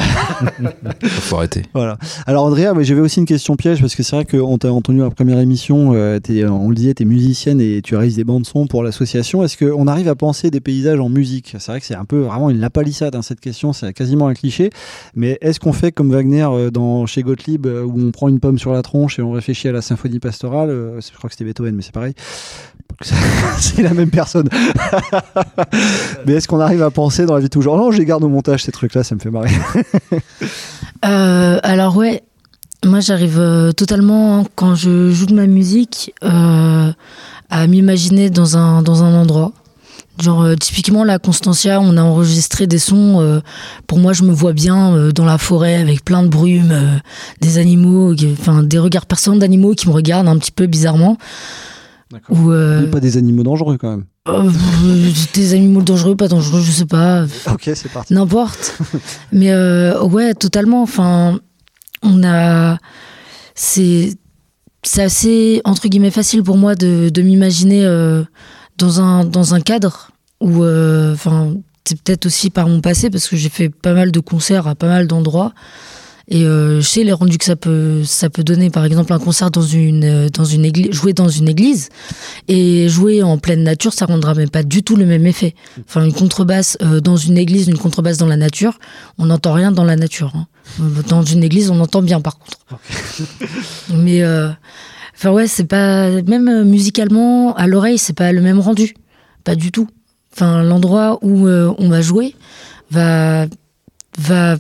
Faut arrêter. Voilà. Alors Andrea, mais j'avais aussi une question piège parce que c'est vrai qu'on t'a entendu à la première émission, t'es- on le disait, tu es musicienne et tu réalises des bandes son pour l'association. Est-ce qu'on arrive à penser des paysages en musique? C'est vrai que c'est un peu vraiment une lapalissade hein, cette question, c'est quasiment un cliché. Mais est-ce qu'on fait comme Wagner dans chez Gottlieb où on prend une pomme sur la tronche et on réfléchit à la symphonie pastorale? Je crois que c'était Beethoven, mais c'est pareil. c'est la même personne. mais est-ce qu'on arrive à penser dans la vie de tous les jours Non, je les garde au montage ces trucs-là, ça me fait marrer. Euh, alors ouais, moi j'arrive euh, totalement hein, quand je joue de ma musique euh, à m'imaginer dans un dans un endroit. Genre euh, typiquement la Constantia, on a enregistré des sons. euh, pour moi, je me vois bien euh, dans la forêt avec plein de brume, euh, des animaux, enfin des regards perçants d'animaux qui me regardent un petit peu bizarrement. Ou euh, Pas des animaux dangereux quand même. euh, des animaux dangereux, pas dangereux, je sais pas. Ok, c'est parti. N'importe. Mais euh, ouais, totalement. Enfin, on a. C'est. C'est assez, entre guillemets, facile pour moi de, de m'imaginer euh, dans, un, dans un cadre où. euh, Enfin, c'est peut-être aussi par mon passé, parce que j'ai fait pas mal de concerts à pas mal d'endroits. Et euh, je sais les rendus que ça peut, ça peut donner. Par exemple, un concert dans une, dans une église, jouer dans une église et jouer en pleine nature, ça rendra même pas du tout le même effet. Enfin, une contrebasse euh, dans une église, une contrebasse dans la nature, on n'entend rien dans la nature. hein. Dans une église, on entend bien par contre. Mais, euh, enfin ouais, c'est pas même euh, musicalement à l'oreille, c'est pas le même rendu, pas du tout. Enfin, l'endroit où euh, on va jouer va va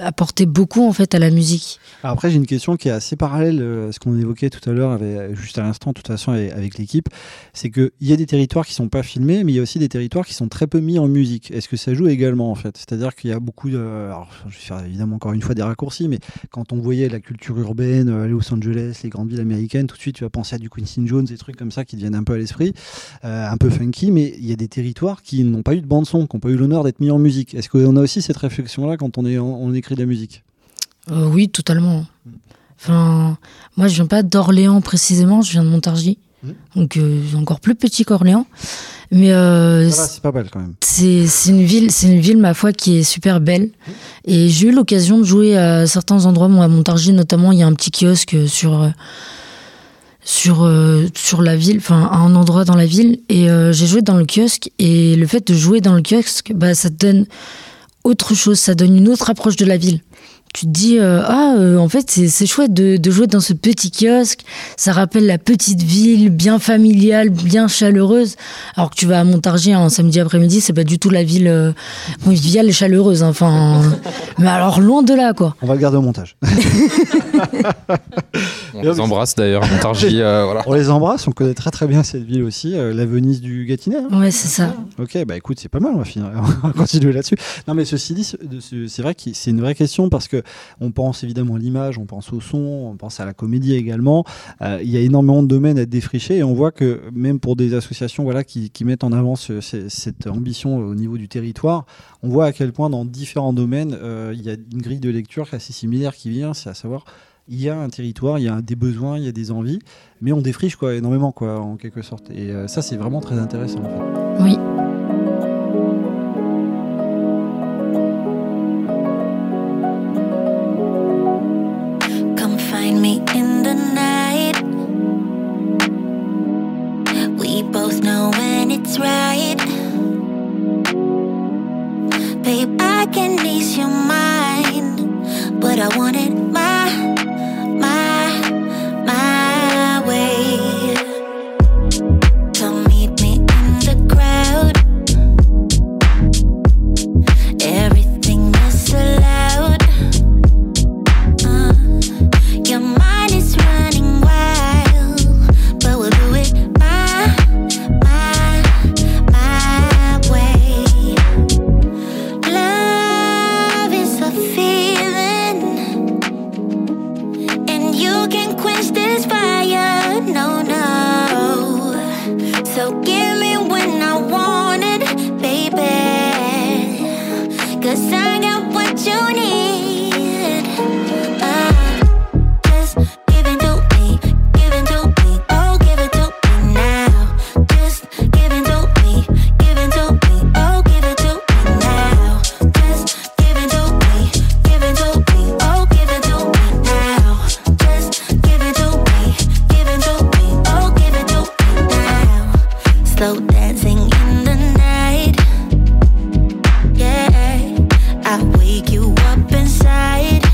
apporter beaucoup en fait à la musique. Après, j'ai une question qui est assez parallèle euh, à ce qu'on évoquait tout à l'heure, juste à l'instant, de toute façon, avec, l'équipe. C'est qu'il y a des territoires qui sont pas filmés, mais il y a aussi des territoires qui sont très peu mis en musique. Est-ce que ça joue également, en fait? C'est-à-dire qu'il y a beaucoup de. Alors, je vais faire évidemment encore une fois des raccourcis, mais quand on voyait la culture urbaine, euh, Los Angeles, les grandes villes américaines, tout de suite, tu vas penser à du Quincy Jones, des trucs comme ça qui te viennent un peu à l'esprit, euh, un peu funky, mais il y a des territoires qui n'ont pas eu de bande-son, qui n'ont pas eu l'honneur d'être mis en musique. Est-ce qu'on a aussi cette réflexion-là quand on, est, on écrit de la musique Euh, oui, totalement. Enfin, moi, je viens pas d'Orléans précisément, je viens de Montargis, donc euh, encore plus petit qu'Orléans. Mais euh, c'est pas mal quand même. c'est une ville, c'est une ville ma foi qui est super belle. Et j'ai eu l'occasion de jouer à certains endroits, bon, à Montargis notamment, il y a un petit kiosque sur sur euh, sur la ville, enfin à un endroit dans la ville. Et euh, j'ai joué dans le kiosque. Et le fait de jouer dans le kiosque, bah ça te donne autre chose, ça donne une autre approche de la ville. Tu te dis euh, ah euh, en fait c'est c'est chouette de, de jouer dans ce petit kiosque ça rappelle la petite ville bien familiale bien chaleureuse alors que tu vas à Montargis un samedi après-midi c'est pas du tout la ville euh, conviviale et chaleureuse hein. enfin mais alors loin de là quoi On va le garder au montage. On les embrasse d'ailleurs, Montargis. euh, voilà. On les embrasse, on connaît très très bien cette ville aussi, euh, la Venise du Gâtinais. hein. ouais c'est ça Ok, bah écoute, c'est pas mal, on va, finir, on va continuer là-dessus. Non, mais ceci dit, ce- ce- c'est vrai que c'est une vraie question parce que on pense évidemment à l'image, on pense au son, on pense à la comédie également. Euh, Il y a énormément de domaines à défricher et on voit que même pour des associations voilà, qui, mettent en avant ce- ce- cette ambition au niveau du territoire, on voit à quel point dans différents domaines, euh, il y a une grille de lecture assez similaire qui vient, c'est à savoir il y a un territoire, il y a des besoins, il y a des envies, mais on défriche quoi, énormément quoi, en quelque sorte. Et euh, ça, c'est vraiment très intéressant. Oui inside.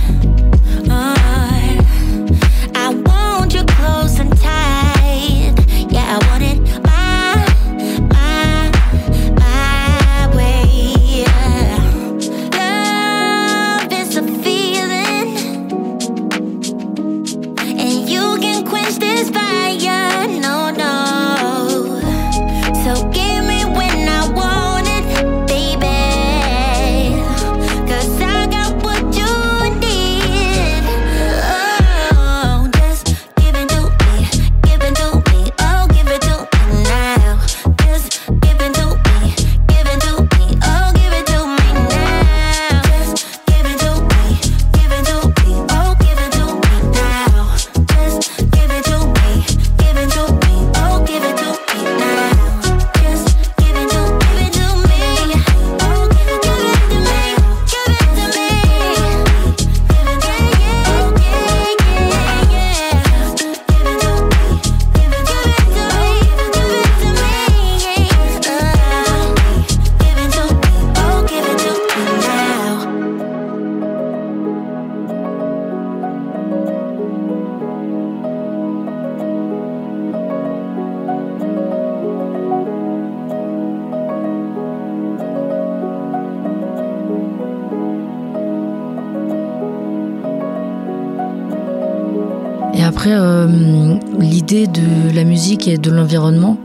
De l'environnement,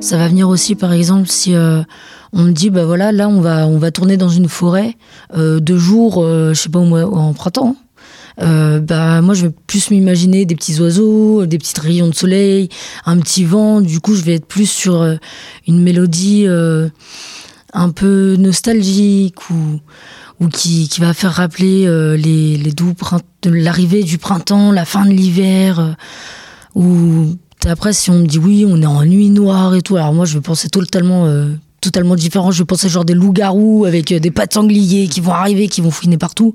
ça va venir aussi, par exemple, si euh, on me dit, bah voilà, là, on va, on va tourner dans une forêt euh, de jour, euh, je sais pas, au mois- en printemps. Euh, bah moi je vais plus m'imaginer des petits oiseaux, des petits rayons de soleil, un petit vent. Du coup je vais être plus sur une mélodie un peu nostalgique ou ou qui, qui va faire rappeler les, les doux l'arrivée du printemps, la fin de l'hiver. ou après, si on me dit oui, on est en nuit noire et tout, alors moi je vais penser totalement, euh, totalement différent. Je vais penser genre des loups-garous avec euh, des pattes sangliers qui vont arriver, qui vont fouiner partout.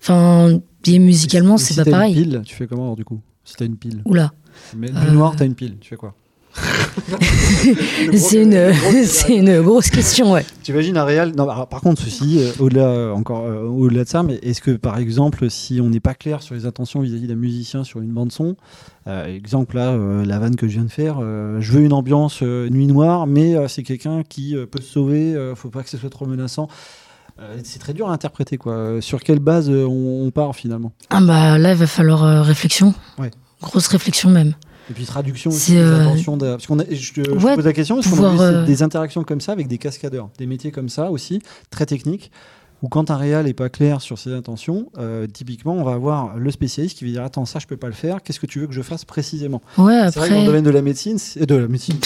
Enfin, et musicalement, c'est si pas t'as pareil. Une pile, tu fais comment alors, du coup? Si t'as une pile. Oula. Mais du Euh, noir, t'as une pile, tu fais quoi? C'est une, c'est une grosse question, ouais. Tu imagines un réel Non, bah, par contre, ceci, euh, au-delà euh, encore euh, au-delà de ça, mais est-ce que par exemple, si on n'est pas clair sur les intentions vis-à-vis d'un musicien sur une bande son, euh, exemple là, euh, la vanne que je viens de faire, euh, je veux une ambiance euh, nuit noire, mais euh, c'est quelqu'un qui euh, peut se sauver, euh, faut pas que ce soit trop menaçant. Euh, c'est très dur à interpréter quoi. Sur quelle base euh, on, on part finalement? Ah bah là, il va falloir euh, réflexion. Ouais. Grosse réflexion même. Et puis traduction aussi des euh, de- Parce qu'on a, je, te- ouais, pose la question parce qu'on a vu euh, des interactions comme ça avec des cascadeurs, des métiers comme ça aussi, très techniques, où quand un réal est pas clair sur ses intentions, euh, typiquement, on va avoir le spécialiste qui va dire attends ça je peux pas le faire, qu'est-ce que tu veux que je fasse précisément Ouais, C'est vrai que dans après- le domaine de la médecine, de la médecine,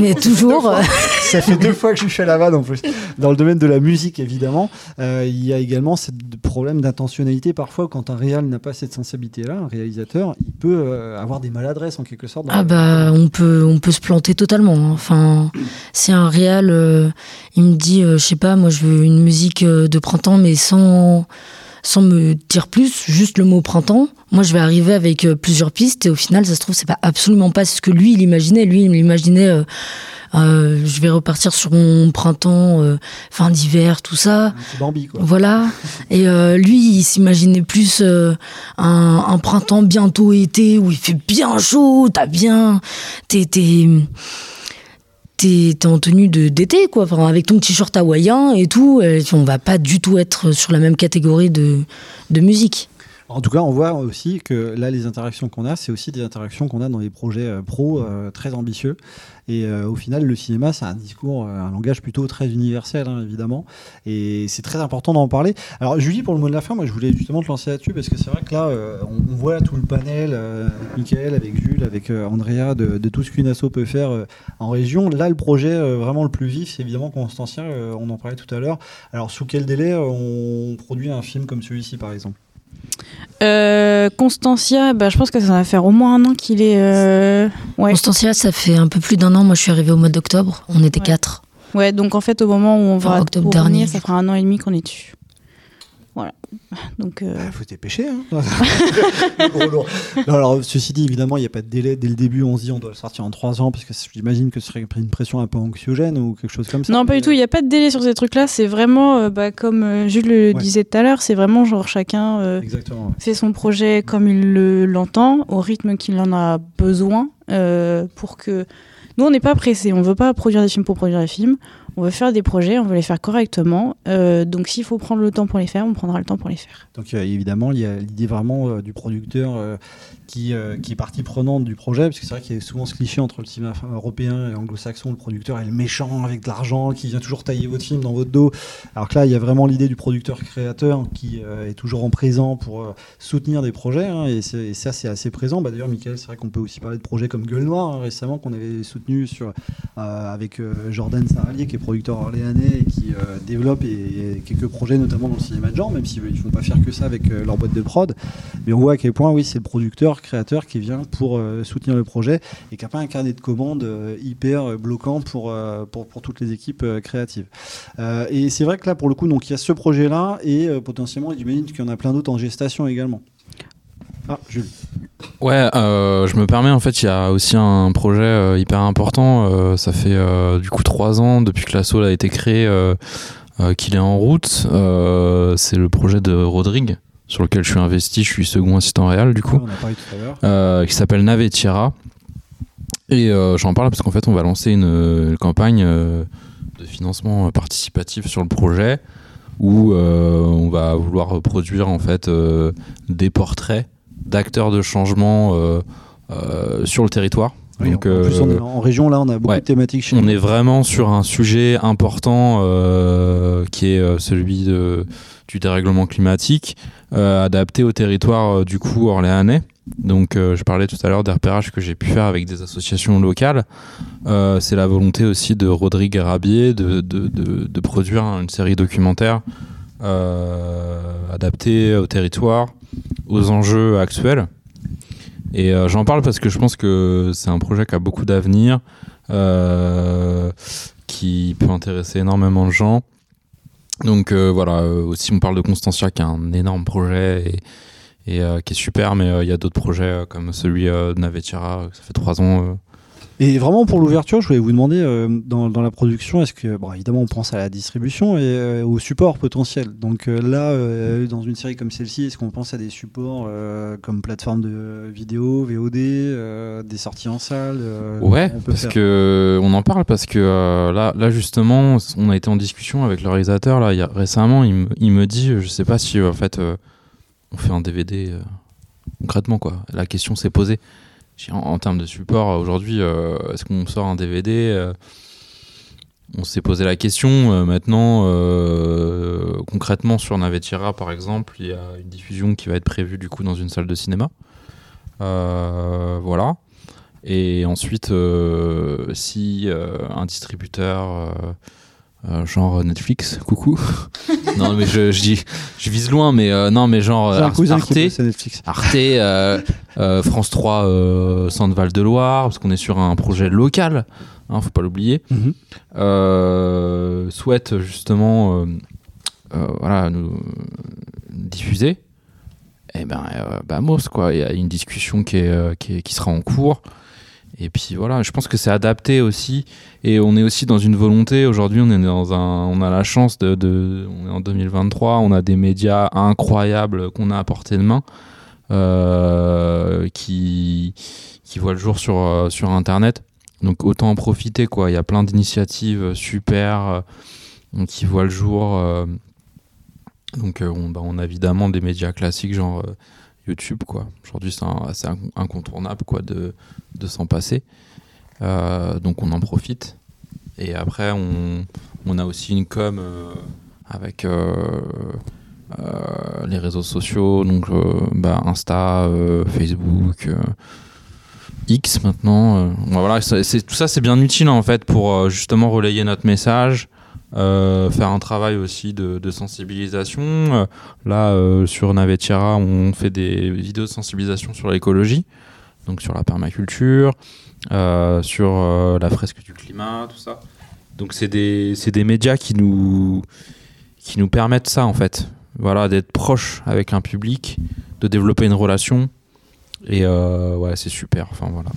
Mais toujours. euh, ça fait deux fois que je fais la vanne en plus. Dans le domaine de la musique, évidemment, euh, il y a également ce problème d'intentionnalité. Parfois, quand un réal n'a pas cette sensibilité-là, un réalisateur, il peut euh, avoir des maladresses en quelque sorte. dans Ah bah on peut on peut se planter totalement. hein. Enfin, si un réal il me dit je sais pas moi je veux une musique de printemps mais sans sans me dire plus, juste le mot printemps, moi je vais arriver avec euh, plusieurs pistes et au final ça se trouve c'est pas absolument pas ce que lui il imaginait. Lui il imaginait euh, euh, je vais repartir sur mon printemps, euh, fin d'hiver, tout ça. C'est Bambi, quoi. Voilà. Et lui, il s'imaginait plus un, un printemps bientôt été où il fait bien chaud, t'as bien, t'es t'es en tenue d'été quoi, avec ton t-shirt hawaïen et tout. Et on va pas du tout être sur la même catégorie de de musique. En tout cas, on voit aussi que là, les interactions qu'on a, c'est aussi des interactions qu'on a dans des projets euh, pro euh, très ambitieux. Et euh, au final, le cinéma, c'est un discours, euh, un langage plutôt très universel, hein, évidemment. Et c'est très important d'en parler. Alors, Julie, pour le mot de la fin, moi, je voulais justement te lancer là-dessus parce que c'est vrai que là, euh, on, voit tout le panel, avec Michael, avec Jules, avec Andrea, de, de tout ce qu'une asso peut faire en région. Là, le projet vraiment le plus vif, c'est évidemment Constantia. euh, on en parlait tout à l'heure. Alors, sous quel délai on produit un film comme celui-ci, par exemple? Euh, Constantia, bah, je pense que ça va faire au moins un an qu'il est. euh, Ouais. Constantia, ça fait un peu plus d'un an. Moi, je suis arrivée au mois d'octobre. On était quatre. Ouais, donc en fait, au moment où on Enfin, va octobre dernier, ça fera un an et demi qu'on est dessus. Voilà. Donc. euh, faut te dépêcher. Hein. Non, alors, ceci dit, évidemment, il n'y a pas de délai. Dès le début, on se dit on doit le sortir en 3 ans parce que j'imagine que ce serait une pression un peu anxiogène ou quelque chose comme ça. Non, pas du tout. Il n'y a pas de délai sur ces trucs-là. C'est vraiment, euh, bah, comme euh, Jules le Ouais. disait tout à l'heure, c'est vraiment genre chacun euh, fait son projet comme il le- l'entend, au rythme qu'il en a besoin, euh, pour que. Nous, on n'est pas pressé. On veut pas produire des films pour produire des films. On veut faire des projets, on veut les faire correctement. Euh, donc, s'il faut prendre le temps pour les faire, on prendra le temps pour les faire. Donc évidemment, il y a l'idée vraiment euh, du producteur euh, qui, qui est partie prenante du projet, parce que c'est vrai qu'il y a souvent ce cliché entre le cinéma européen et anglo-saxon, le producteur est le méchant avec de l'argent, qui vient toujours tailler votre film dans votre dos. Alors que là, il y a vraiment l'idée du producteur-créateur qui est toujours en présent pour soutenir des projets, hein, et, ça c'est assez présent. Bah, D'ailleurs, Michael, c'est vrai qu'on peut aussi parler de projets comme Gueule Noire hein, récemment, qu'on avait soutenu sur, avec Jordan Saralier, qui est producteur orléanais qui euh, développe et, quelques projets, notamment dans le cinéma de genre, même s'ils ne font pas faire que ça avec euh, leur boîte de prod. Mais on voit à quel point, oui, c'est le producteur, créateur qui vient pour euh, soutenir le projet et qui n'a pas un carnet de commandes hyper bloquant pour, pour, toutes les équipes créatives. Et c'est vrai que là, pour le coup, il y a ce projet-là et potentiellement, j'imagine qu'il y en a plein d'autres en gestation également. Ah, Jules. Ouais, euh, je me permets, en fait, il y a aussi un projet euh, hyper important. euh, ça fait du coup trois ans depuis que l'assaut a été créé qu'il est en route. C'est le projet de Rodrigue, sur lequel je suis investi. Je suis second assistant réel, du coup, on a parlé tout à l'heure. qui s'appelle Navetiera. Et j'en parle parce qu'en fait, on va lancer une, une campagne de financement participatif sur le projet où on va vouloir produire en fait des portraits d'acteurs de changement euh, euh, sur le territoire. Oui, Donc, en, plus, on euh, est- en région, là, on a beaucoup ouais. de thématiques chez on est vraiment sur un sujet important qui est celui de, du dérèglement climatique, adapté au territoire du coup orléanais. Donc euh, je parlais tout à l'heure des repérages que j'ai pu faire avec des associations locales. Euh, C'est la volonté aussi de Rodrigue Rabier de, de, de, de produire une série documentaire euh, adaptée au territoire, aux enjeux actuels. Et euh, j'en parle parce que je pense que c'est un projet qui a beaucoup d'avenir, euh, qui peut intéresser énormément de gens. Donc euh, voilà, aussi on parle de Constantia qui a un énorme projet et, et, qui est super, mais il y a d'autres projets comme celui de Navetira, ça fait trois ans. Et vraiment pour l'ouverture, je voulais vous demander euh, dans, dans la production, est-ce que bon évidemment on pense à la distribution et euh, au support potentiel. Donc euh, là, euh, dans une série comme celle-ci, est-ce qu'on pense à des supports comme plateforme de vidéo, VOD, des sorties en salle Ouais, on parce faire que on en parle parce que là, là justement, on a été en discussion avec le réalisateur là il y a, récemment. Il me, il me dit, je sais pas si en fait on fait un DVD concrètement quoi. La question s'est posée. En, termes de support, euh, aujourd'hui, euh, est-ce qu'on sort un DVD euh, On s'est posé la question. maintenant, concrètement sur Navetira par exemple, il y a une diffusion qui va être prévue du coup dans une salle de cinéma. Voilà. Et ensuite, si un distributeur, euh, euh, genre Netflix, coucou. non, mais je, je dis, je vise loin, mais euh, non, mais genre Ar- Arte, Netflix. Arte, euh, euh, France 3, euh, Centre-Val de Loire, parce qu'on est sur un projet local, hein, faut pas l'oublier. Mhm. Euh, souhaite justement, euh, euh, voilà, nous diffuser. Eh ben, euh, bah, Mos, quoi. Il y a une discussion qui, est, euh, qui, est- qui sera en cours. Et puis voilà, je pense que c'est adapté aussi. Et on est aussi dans une volonté. Aujourd'hui, on est dans un, on a la chance de, on est en 2023. On a des médias incroyables qu'on a à portée de main, euh, qui, qui voient le jour sur, euh, sur Internet. Donc autant en profiter, quoi. Il y a plein d'initiatives super euh, qui voient le jour. donc on, bah, on a évidemment des médias classiques genre YouTube quoi. Aujourd'hui c'est assez inc- incontournable quoi de, de s'en passer. Euh, donc on en profite. Et après on, on a aussi une com euh, avec euh, les réseaux sociaux, donc bah, Insta, Facebook. X maintenant. voilà, tout ça c'est bien utile en fait pour justement relayer notre message, euh, faire un travail aussi de, sensibilisation. Euh, là, euh, sur Navetira, on fait des vidéos de sensibilisation sur l'écologie, donc sur la permaculture, sur la fresque du climat, tout ça. Donc c'est des, des médias qui nous, qui nous permettent ça en fait. Voilà, d'être proche avec un public, de développer une relation. Et euh, ouais, c'est super. Enfin voilà.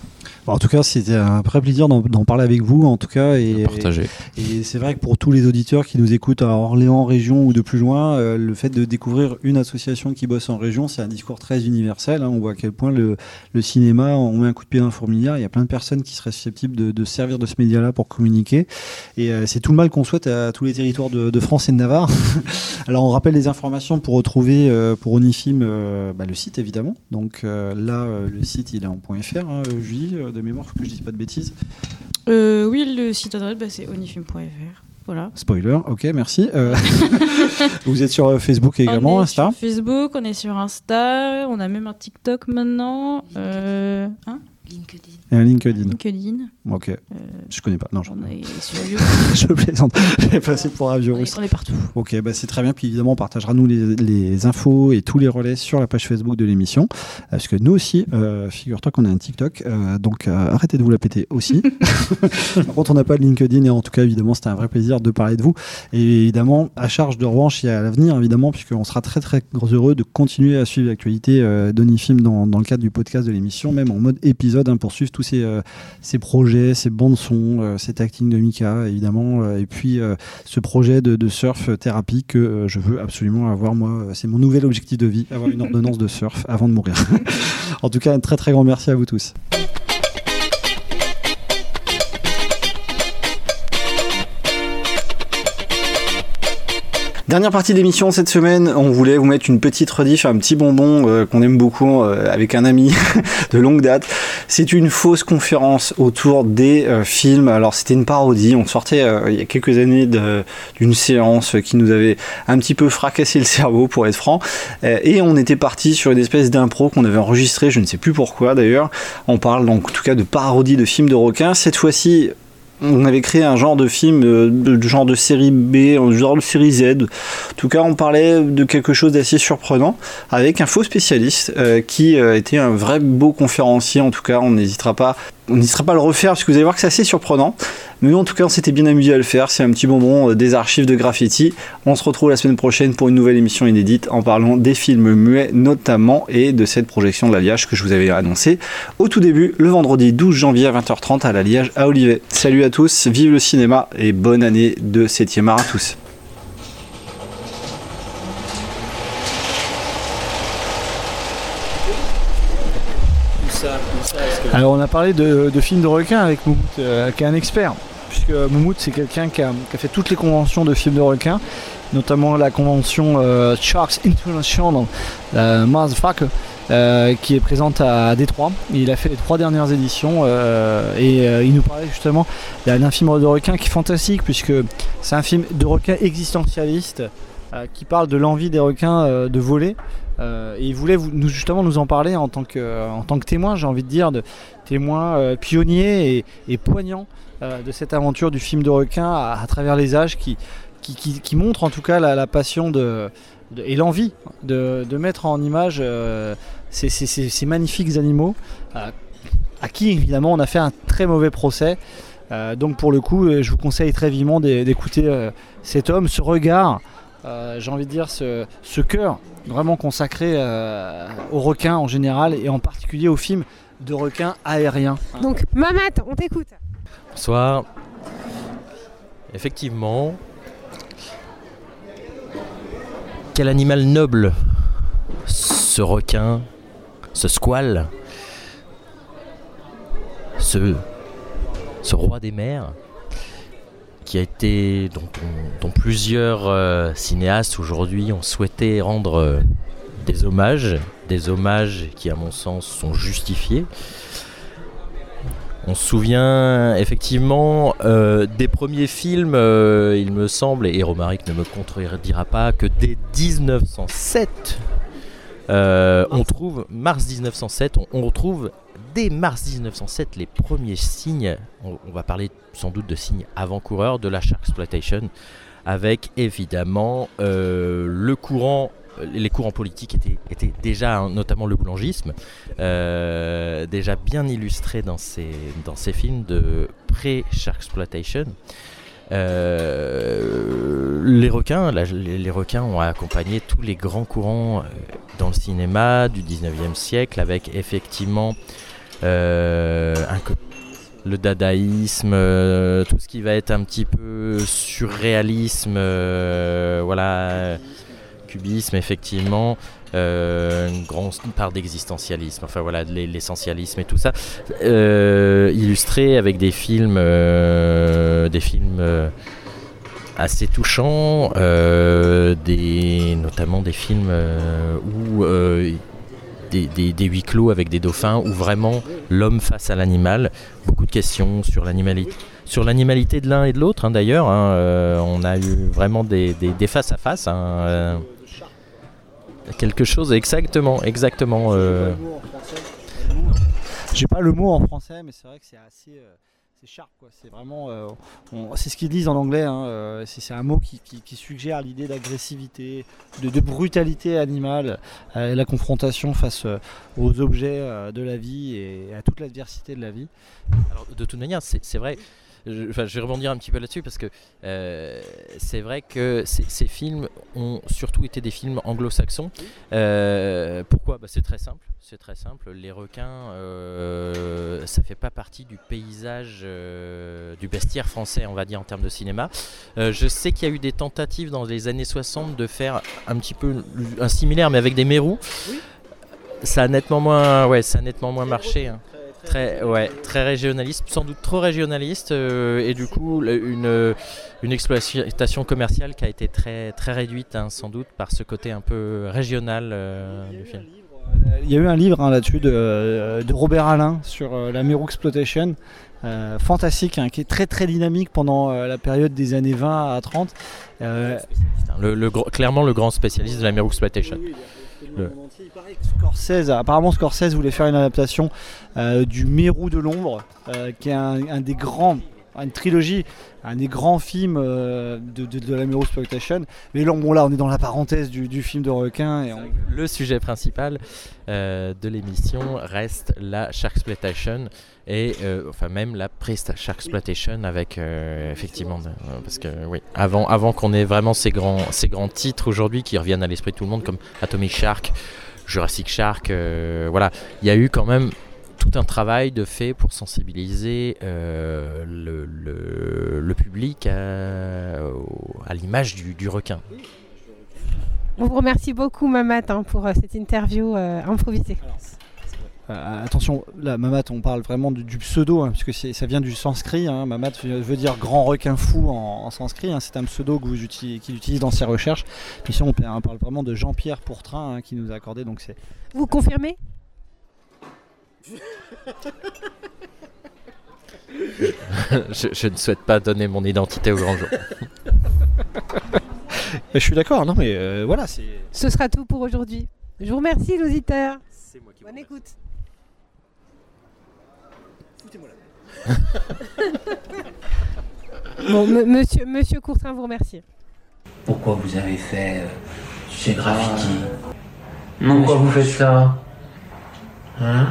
Bon, en tout cas, c'était un vrai plaisir d'en parler avec vous, en tout cas. Et, partager. Et, et c'est vrai que pour tous les auditeurs qui nous écoutent à Orléans, région ou de plus loin, euh, le fait de découvrir une association qui bosse en région, c'est un discours très universel. hein. On voit à quel point le, le cinéma, on met un coup de pied dans un fourmilière. Il y a plein de personnes qui seraient susceptibles de, de se servir de ce média-là pour communiquer. Et euh, c'est tout le mal qu'on souhaite à tous les territoires de, de France et de Navarre. Alors, on rappelle les informations pour retrouver euh, pour Onifilm euh, bah, le site, évidemment. Donc euh, là, euh, le site, il est en .fr, hein, euh, Julie, euh, de mémoire, faut que je dise pas de bêtises. Euh, oui, le site internet, bah, c'est onifilm.fr. Voilà. Spoiler, ok, merci. Euh, vous êtes sur Facebook également, on est Insta sur Facebook, on est sur Insta, on a même un TikTok maintenant. Euh, hein? Et un LinkedIn. LinkedIn. Ok, je connais pas. Non, je, On est sur je plaisante. J'ai passé pour un vieux On est- russe. on est partout. Ok, bah c'est très bien. Puis évidemment, on partagera nous les, les infos et tous les relais sur la page Facebook de l'émission. Euh, Parce que nous aussi, euh, figure-toi qu'on a un TikTok. euh, donc euh, arrêtez de vous la péter aussi. Par contre, on n'a pas de LinkedIn et en tout cas, évidemment, c'était un vrai plaisir de parler de vous. Et évidemment, à charge de revanche, il y a à l'avenir, évidemment, puisqu'on sera très très heureux de continuer à suivre l'actualité euh, d'Onifilm dans, dans le cadre du podcast de l'émission, même en mode épisode, hein, pour suivre tous ces, euh, ces projets, ces bandes son, euh, cet acting de Mika, évidemment, euh, et puis euh, ce projet de, de surf thérapie que je veux absolument avoir, moi, c'est mon nouvel objectif de vie, avoir une ordonnance de surf avant de mourir. en tout cas, un très très grand merci à vous tous. Dernière partie d'émission cette semaine, on voulait vous mettre une petite rediff, un petit bonbon euh, qu'on aime beaucoup euh, avec un ami de longue date. C'est une fausse conférence autour des euh, films. Alors c'était une parodie, on sortait il y a quelques années d'une séance qui nous avait un petit peu fracassé le cerveau pour être franc. Et on était parti sur une espèce d'impro qu'on avait enregistré, je ne sais plus pourquoi d'ailleurs. On parle donc en tout cas de parodie de films de requins. Cette fois-ci, on avait créé un genre de film, euh, de genre de série B, un genre de série Z. En tout cas, on parlait de quelque chose d'assez surprenant avec un faux spécialiste euh, qui euh, était un vrai beau conférencier. En tout cas, on n'hésitera pas, on n'hésitera pas à le refaire parce que vous allez voir que c'est assez surprenant. Mais en tout cas, on s'était bien amusé à le faire. C'est un petit bonbon euh, des archives de graffiti. On se retrouve la semaine prochaine pour une nouvelle émission inédite en parlant des films muets notamment et de cette projection de l'alliage que je vous avais annoncé au tout début le vendredi 12 janvier à 20h30 à l'alliage à Olivet. Salut à tous, vive le cinéma et bonne année de 7e art à tous. Alors on a parlé de, de films de requins avec Moumout, euh, qui est un expert, puisque Moumout c'est quelqu'un qui a, qui a fait toutes les conventions de films de requins, notamment la convention euh, Sharks International, la Motherfucker, euh, qui est présente à Détroit. Il a fait les trois dernières éditions euh, et euh, il nous parlait justement d'un d'un film de requin qui est fantastique, puisque c'est un film de requin existentialiste euh, qui parle de l'envie des requins euh, de voler. Euh, et il voulait nous, justement nous en parler en tant que, euh, en tant que témoin, j'ai envie de dire, de témoin euh, pionnier et, poignant de cette aventure du film de requin à, travers les âges qui, montre en tout cas la, passion et l'envie de, mettre en image ces, magnifiques animaux à qui évidemment on a fait un très mauvais procès. Donc pour le coup, je vous conseille très vivement d'é- d'écouter cet homme, ce regard, euh, j'ai envie de dire ce, ce cœur vraiment consacré euh, aux requins en général et en particulier aux films de requins aériens. Donc, Mamat, on t'écoute. Bonsoir. Effectivement. Quel animal noble ce requin, ce squale, ce, ce roi des mers? Qui a été dont, plusieurs euh, cinéastes aujourd'hui ont souhaité rendre euh, des hommages, des hommages qui à mon sens sont justifiés. On se souvient effectivement euh, des premiers films, il me semble, et Romaric ne me contredira pas, que dès 1907, euh, on trouve, mars 1907, on, on retrouve dès mars 1907 les premiers signes, on, on va parler sans doute de signes avant-coureurs de la shark exploitation, avec évidemment euh, le courant les courants politiques étaient, étaient déjà, hein, notamment le boulangisme, euh, déjà bien illustré dans ces, dans ces films de pré-shark exploitation. Euh, les requins, les, requins ont accompagné tous les grands courants euh, dans le cinéma du 19e siècle, avec effectivement euh, le dadaïsme, euh, tout ce qui va être un petit peu surréalisme, voilà, cubisme effectivement, une grande part d'existentialisme, enfin voilà, l'essentialisme et tout ça, illustré avec des films, des films assez touchants, euh, des, notamment des films euh, où euh, des, huis clos avec des dauphins, où vraiment l'homme face à l'animal, beaucoup de questions sur l'animalité. Sur l'animalité de l'un et de l'autre, hein, d'ailleurs, hein, on a eu vraiment des, des, face à face. quelque chose, exactement, exactement. euh, J'ai pas le mot en français, mais c'est vrai que c'est assez. C'est sharp, quoi. C'est vraiment. euh, on- c'est ce qu'ils disent en anglais. hein, euh, c'est, c'est un mot qui, qui- qui suggère l'idée d'agressivité, de, de brutalité animale, euh, la confrontation face euh, aux objets euh, de la vie et à toute l'adversité de la vie. Alors, de toute manière, c'est c'est vrai. Je, enfin, je vais rebondir un petit peu là-dessus parce que euh, c'est vrai que ces, films ont surtout été des films anglo-saxons. Euh, pourquoi? Bah, C'est très simple. C'est très simple. Les requins, euh, ça fait pas partie du paysage, euh, du bestiaire français, on va dire en termes de cinéma. Je sais qu'il y a eu des tentatives dans les années 60 de faire un petit peu un similaire, mais avec des mérous. Ça a nettement moins, ouais, ça a nettement moins marché. hein. Très, ouais, très régionaliste, sans doute trop régionaliste, euh, et du coup le- une, une exploitation commerciale qui a été très, très réduite, hein, sans doute, par ce côté un peu régional euh, du film. Il y a eu un livre hein, là-dessus de, de Robert Alain sur euh, la Mero Exploitation, euh, fantastique, hein, qui est très très dynamique pendant euh, la période des années 20 à 30. Euh, Le, le gros- clairement le grand spécialiste de la Mero Exploitation. Le- Scorsese, apparemment Scorsese voulait faire une adaptation euh, du Mérou de l'ombre, euh, qui est un, des grands, une trilogie, un des grands films euh, de, la Mérou Exploitation. Mais là, bon, là, on est dans la parenthèse du, film de requin. Et on- Le sujet principal de l'émission reste la Sharksploitation et enfin même la pre-Sharksploitation avec effectivement parce que oui avant avant qu'on ait vraiment ces grands ces grands titres aujourd'hui qui reviennent à l'esprit de tout le monde comme Atomic Shark, Jurassic Shark, euh, voilà il y a eu quand même tout un travail de fait pour sensibiliser euh, le, le- le public à, l'image du, du requin. On vous remercie beaucoup, Mamat, hein, pour euh, cette interview euh, improvisée. Euh, attention, là, Mamat, on parle vraiment du, du pseudo, hein, puisque ça vient du sanskrit. Hein. Mamat veut dire grand requin fou en, en sanskrit. hein. C'est un pseudo que vous utilisez, qu'il utilise dans ses recherches. Puis ici, on, on parle vraiment de Jean-Pierre Pourtrain hein, qui nous a accordé. Donc c'est Vous confirmez? Je, je ne souhaite pas donner mon identité au grand jour. Je suis d'accord, non mais euh, voilà, c'est. Ce sera tout pour aujourd'hui. Je vous remercie, l'auditeur. Bonne écoute. Bon, monsieur, monsieur Courtin vous remercie. Pourquoi vous avez fait euh, ces graffitis Pourquoi vous faites ça? Hein?